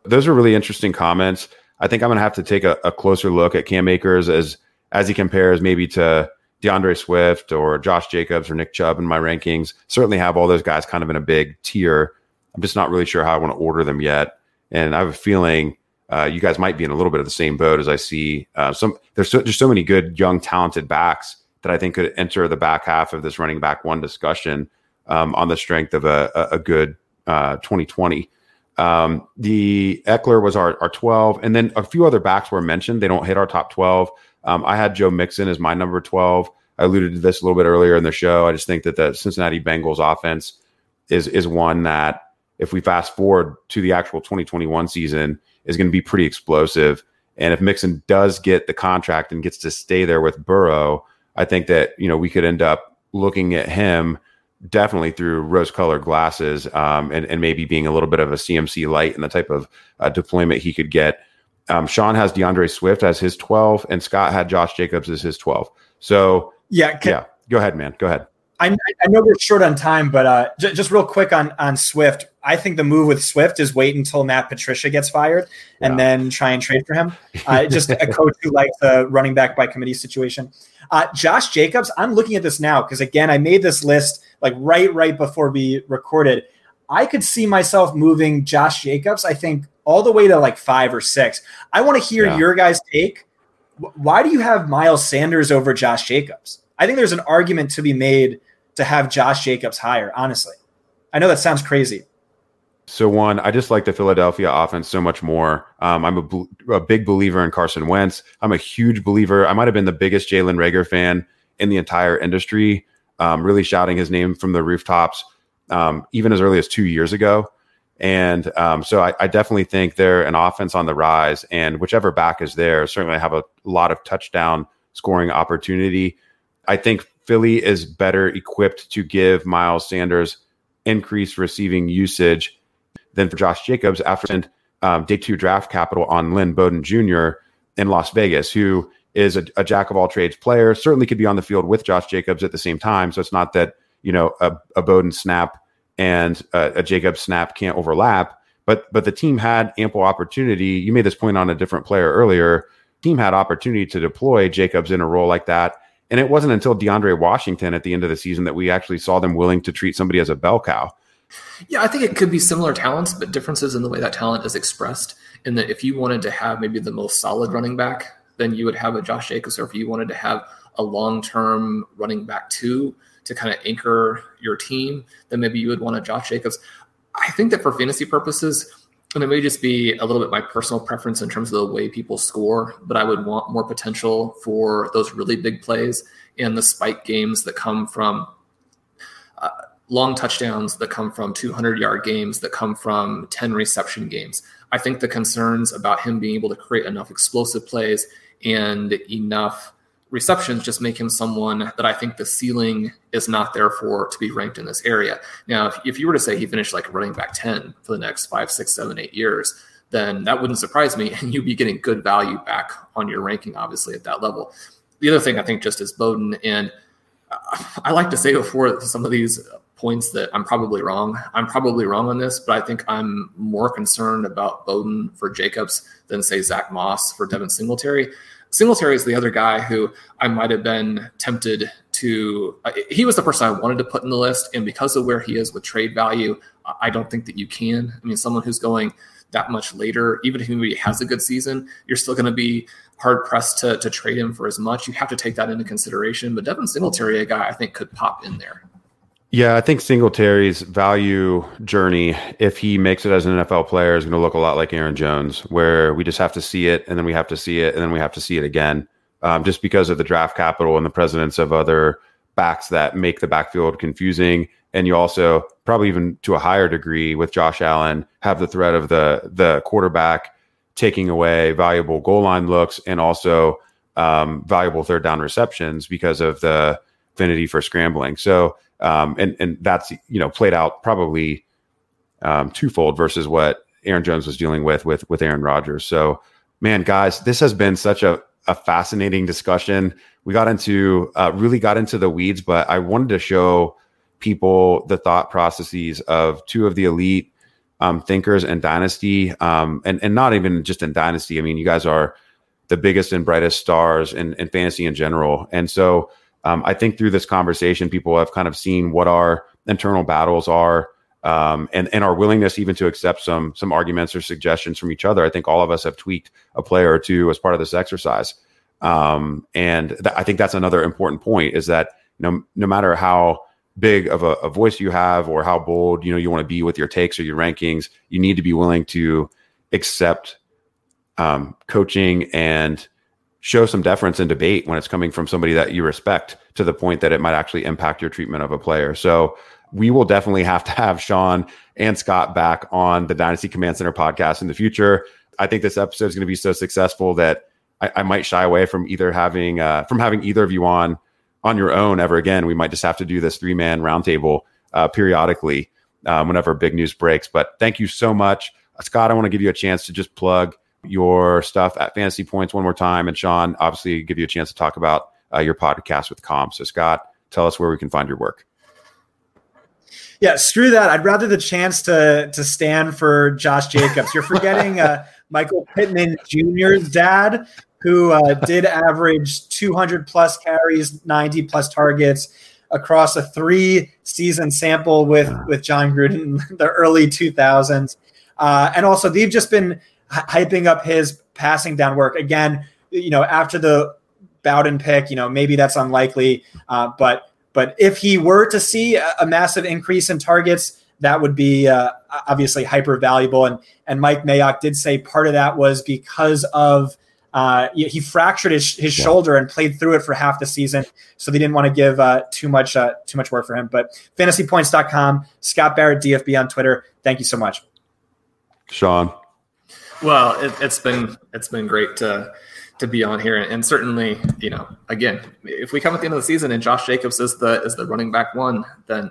Those are really interesting comments. I think I'm gonna have to take a, a closer look at Cam Akers as as he compares maybe to D'Andre Swift or Josh Jacobs or Nick Chubb in my rankings. Certainly have all those guys kind of in a big tier. I'm just not really sure how I want to order them yet. And I have a feeling uh, you guys might be in a little bit of the same boat as I see uh, some. There's so, just so many good young talented backs that I think could enter the back half of this running back one discussion um, on the strength of a, a, a good uh, 2020. Um, the Ekeler was our, our 12, and then a few other backs were mentioned. They don't hit our top 12. Um, I had Joe Mixon as my number 12. I alluded to this a little bit earlier in the show. I just think that the Cincinnati Bengals offense is is one that if we fast forward to the actual 2021 season is going to be pretty explosive. And if Mixon does get the contract and gets to stay there with Burrow, I think that you know we could end up looking at him definitely through rose-colored glasses, um, and, and maybe being a little bit of a CMC light in the type of uh, deployment he could get um, Sean has D'Andre Swift as his 12, and Scott had Josh Jacobs as his 12. So, yeah, can, yeah, go ahead, man. Go ahead. I, I know we're short on time, but uh, j- just real quick on on Swift. I think the move with Swift is wait until Matt Patricia gets fired and yeah. then try and trade for him. Uh, just a coach who likes the running back by committee situation. Uh, Josh Jacobs, I'm looking at this now because again, I made this list like right right before we recorded. I could see myself moving Josh Jacobs. I think all the way to like five or six. I want to hear yeah. your guys' take. Why do you have Miles Sanders over Josh Jacobs? I think there's an argument to be made to have Josh Jacobs higher, honestly. I know that sounds crazy. So one, I just like the Philadelphia offense so much more. Um, I'm a, a, big believer in Carson Wentz. I'm a huge believer. I might have been the biggest Jalen Reagor fan in the entire industry, um, really shouting his name from the rooftops, um, even as early as two years ago. And um, so I, I, definitely think they're an offense on the rise, and whichever back is there certainly have a lot of touchdown scoring opportunity. I think Philly is better equipped to give Miles Sanders increased receiving usage than for Josh Jacobs after um, day two draft capital on Lynn Bowden Jr. in Las Vegas, who is a, a, jack of all trades player, certainly could be on the field with Josh Jacobs at the same time. So it's not that, you know, a, a Bowden snap and uh, a Jacob snap can't overlap. But but the team had ample opportunity. You made this point on a different player earlier team had opportunity to deploy Jacobs in a role like that. And it wasn't until DeAndre Washington at the end of the season that we actually saw them willing to treat somebody as a bell cow. Yeah, I think it could be similar talents, but differences in the way that talent is expressed. In that, if you wanted to have maybe the most solid running back, then you would have a Josh Jacobs, or if you wanted to have a long term running back two to kind of anchor your team, then maybe you would want a Josh Jacobs. I think that for fantasy purposes, and it may just be a little bit my personal preference in terms of the way people score, but I would want more potential for those really big plays and the spike games that come from uh, long touchdowns that come from 200 yard games that come from 10 reception games. I think the concerns about him being able to create enough explosive plays and enough receptions just make him someone that I think the ceiling is not there for to be ranked in this area. Now, if, if you were to say he finished like running back 10 for the next five, six, seven, eight years, then that wouldn't surprise me. And you'd be getting good value back on your ranking, obviously, at that level. The other thing I think just is Bowden, and I like to say before some of these points that I'm probably wrong. I'm probably wrong on this, but I think I'm more concerned about Bowden for Jacobs than, say, Zach Moss for Devin Singletary. Singletary is the other guy who I might have been tempted to. Uh, he was the person I wanted to put in the list, and because of where he is with trade value, I don't think that you can. I mean, someone who's going that much later, even if he has a good season, you're still going to be hard pressed to, to trade him for as much. You have to take that into consideration. But Devin Singletary, a guy I think could pop in there. Yeah, I think Singletary's value journey, if he makes it as an NFL player, is going to look a lot like Aaron Jones, where we just have to see it and then we have to see it and then we have to see it again, um, just because of the draft capital and the presence of other backs that make the backfield confusing. And you also, probably even to a higher degree with Josh Allen, have the threat of the the quarterback taking away valuable goal line looks and also um, valuable third down receptions because of the affinity for scrambling. So um, and and that's you know played out probably um, twofold versus what Aaron Jones was dealing with with with Aaron Rodgers. So, man, guys, this has been such a a fascinating discussion. We got into uh, really got into the weeds, but I wanted to show people the thought processes of two of the elite um, thinkers and Dynasty, um, and and not even just in Dynasty. I mean, you guys are the biggest and brightest stars in, in fantasy in general, and so um, I think through this conversation, people have kind of seen what our internal battles are, um, and and our willingness even to accept some some arguments or suggestions from each other. I think all of us have tweaked a player or two as part of this exercise, um, and th- I think that's another important point is that no no matter how big of a, a voice you have or how bold you know you want to be with your takes or your rankings, you need to be willing to accept um, coaching and show some deference and debate when it's coming from somebody that you respect to the point that it might actually impact your treatment of a player. So we will definitely have to have Shawn and Scott back on the Dynasty Command Center podcast in the future. I think this episode is going to be so successful that I, I might shy away from either having uh, from having either of you on on your own ever again. We might just have to do this three man roundtable uh, periodically um, whenever big news breaks. But thank you so much, Scott. I want to give you a chance to just plug your stuff at Fantasy Points one more time. And Shawn, obviously, give you a chance to talk about uh, your podcast with Com. So, Scott, tell us where we can find your work. Yeah, screw that. I'd rather the chance to to stand for Josh Jacobs. You're forgetting uh, Michael Pittman Jr.'s dad, who uh, did average 200 plus carries, 90 plus targets across a three season sample with with Jon Gruden in the early 2000s. Uh, and also, they've just been hyping up his passing down work again. You know, after the Bowden pick, you know, maybe that's unlikely, uh, but but if he were to see a, a massive increase in targets, that would be uh, obviously hyper valuable. And and Mike Mayock did say part of that was because of uh, he fractured his, his yeah. shoulder and played through it for half the season. So they didn't want to give uh, too much uh, too much work for him. But fantasypoints.com, Scott Barrett DFB on Twitter. Thank you so much. Shawn. Well, it, has been it's been great to to be on here, and certainly, you know, again, if we come at the end of the season and Josh Jacobs is the is the running back one, then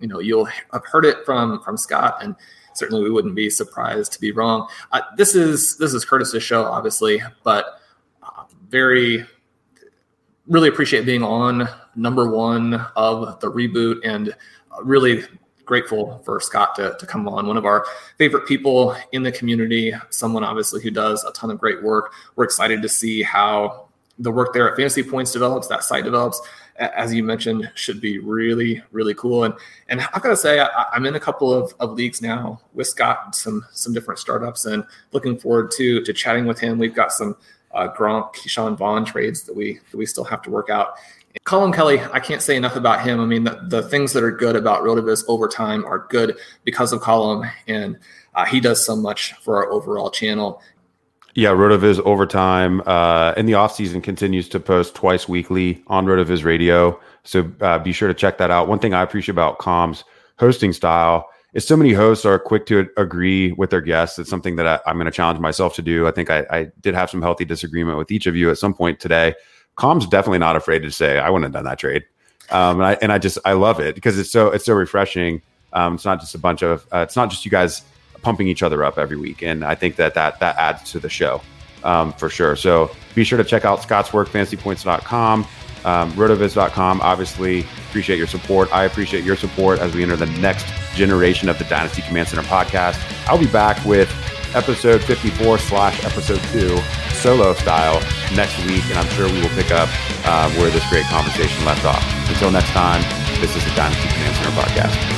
you know you'll have heard it from from Scott, and certainly we wouldn't be surprised to be wrong. Uh, this is this is Curtis's show, obviously, but uh, very really appreciate being on number one of the reboot and really grateful for Scott to, to come on. One of our favorite people in the community, someone obviously who does a ton of great work. We're excited to see how the work there at Fantasy Points develops, that site develops. As you mentioned, should be really, really cool. And and I've got to say, I, am in a couple of, of leagues now with Scott, some some different startups, and looking forward to to chatting with him. We've got some uh, Gronk, Ke'Shawn Vaughn trades that we that we still have to work out. Colin Kelley, I can't say enough about him. I mean, the, the things that are good about Rotoviz over time are good because of Colin, and uh, he does so much for our overall channel. Yeah, Rotoviz Overtime uh, in the off season continues to post twice weekly on Rotoviz Radio. So uh, be sure to check that out. One thing I appreciate about Com's hosting style is so many hosts are quick to agree with their guests. It's something that I, am going to challenge myself to do. I think I, I, did have some healthy disagreement with each of you at some point today. Com's definitely not afraid to say I wouldn't have done that trade, um, and I and I just I love it because it's so it's so refreshing. Um, it's not just a bunch of uh, it's not just you guys pumping each other up every week. And I think that that, that adds to the show um, for sure. So be sure to check out Scott's work, fantasypoints.com, um, rotoviz.com. Obviously, appreciate your support. I appreciate your support as we enter the next generation of the Dynasty Command Center podcast. I'll be back with episode 54 slash episode 2 solo style next week and i'm sure we will pick up uh, where this great conversation left off. Until next time this is the dynasty command center podcast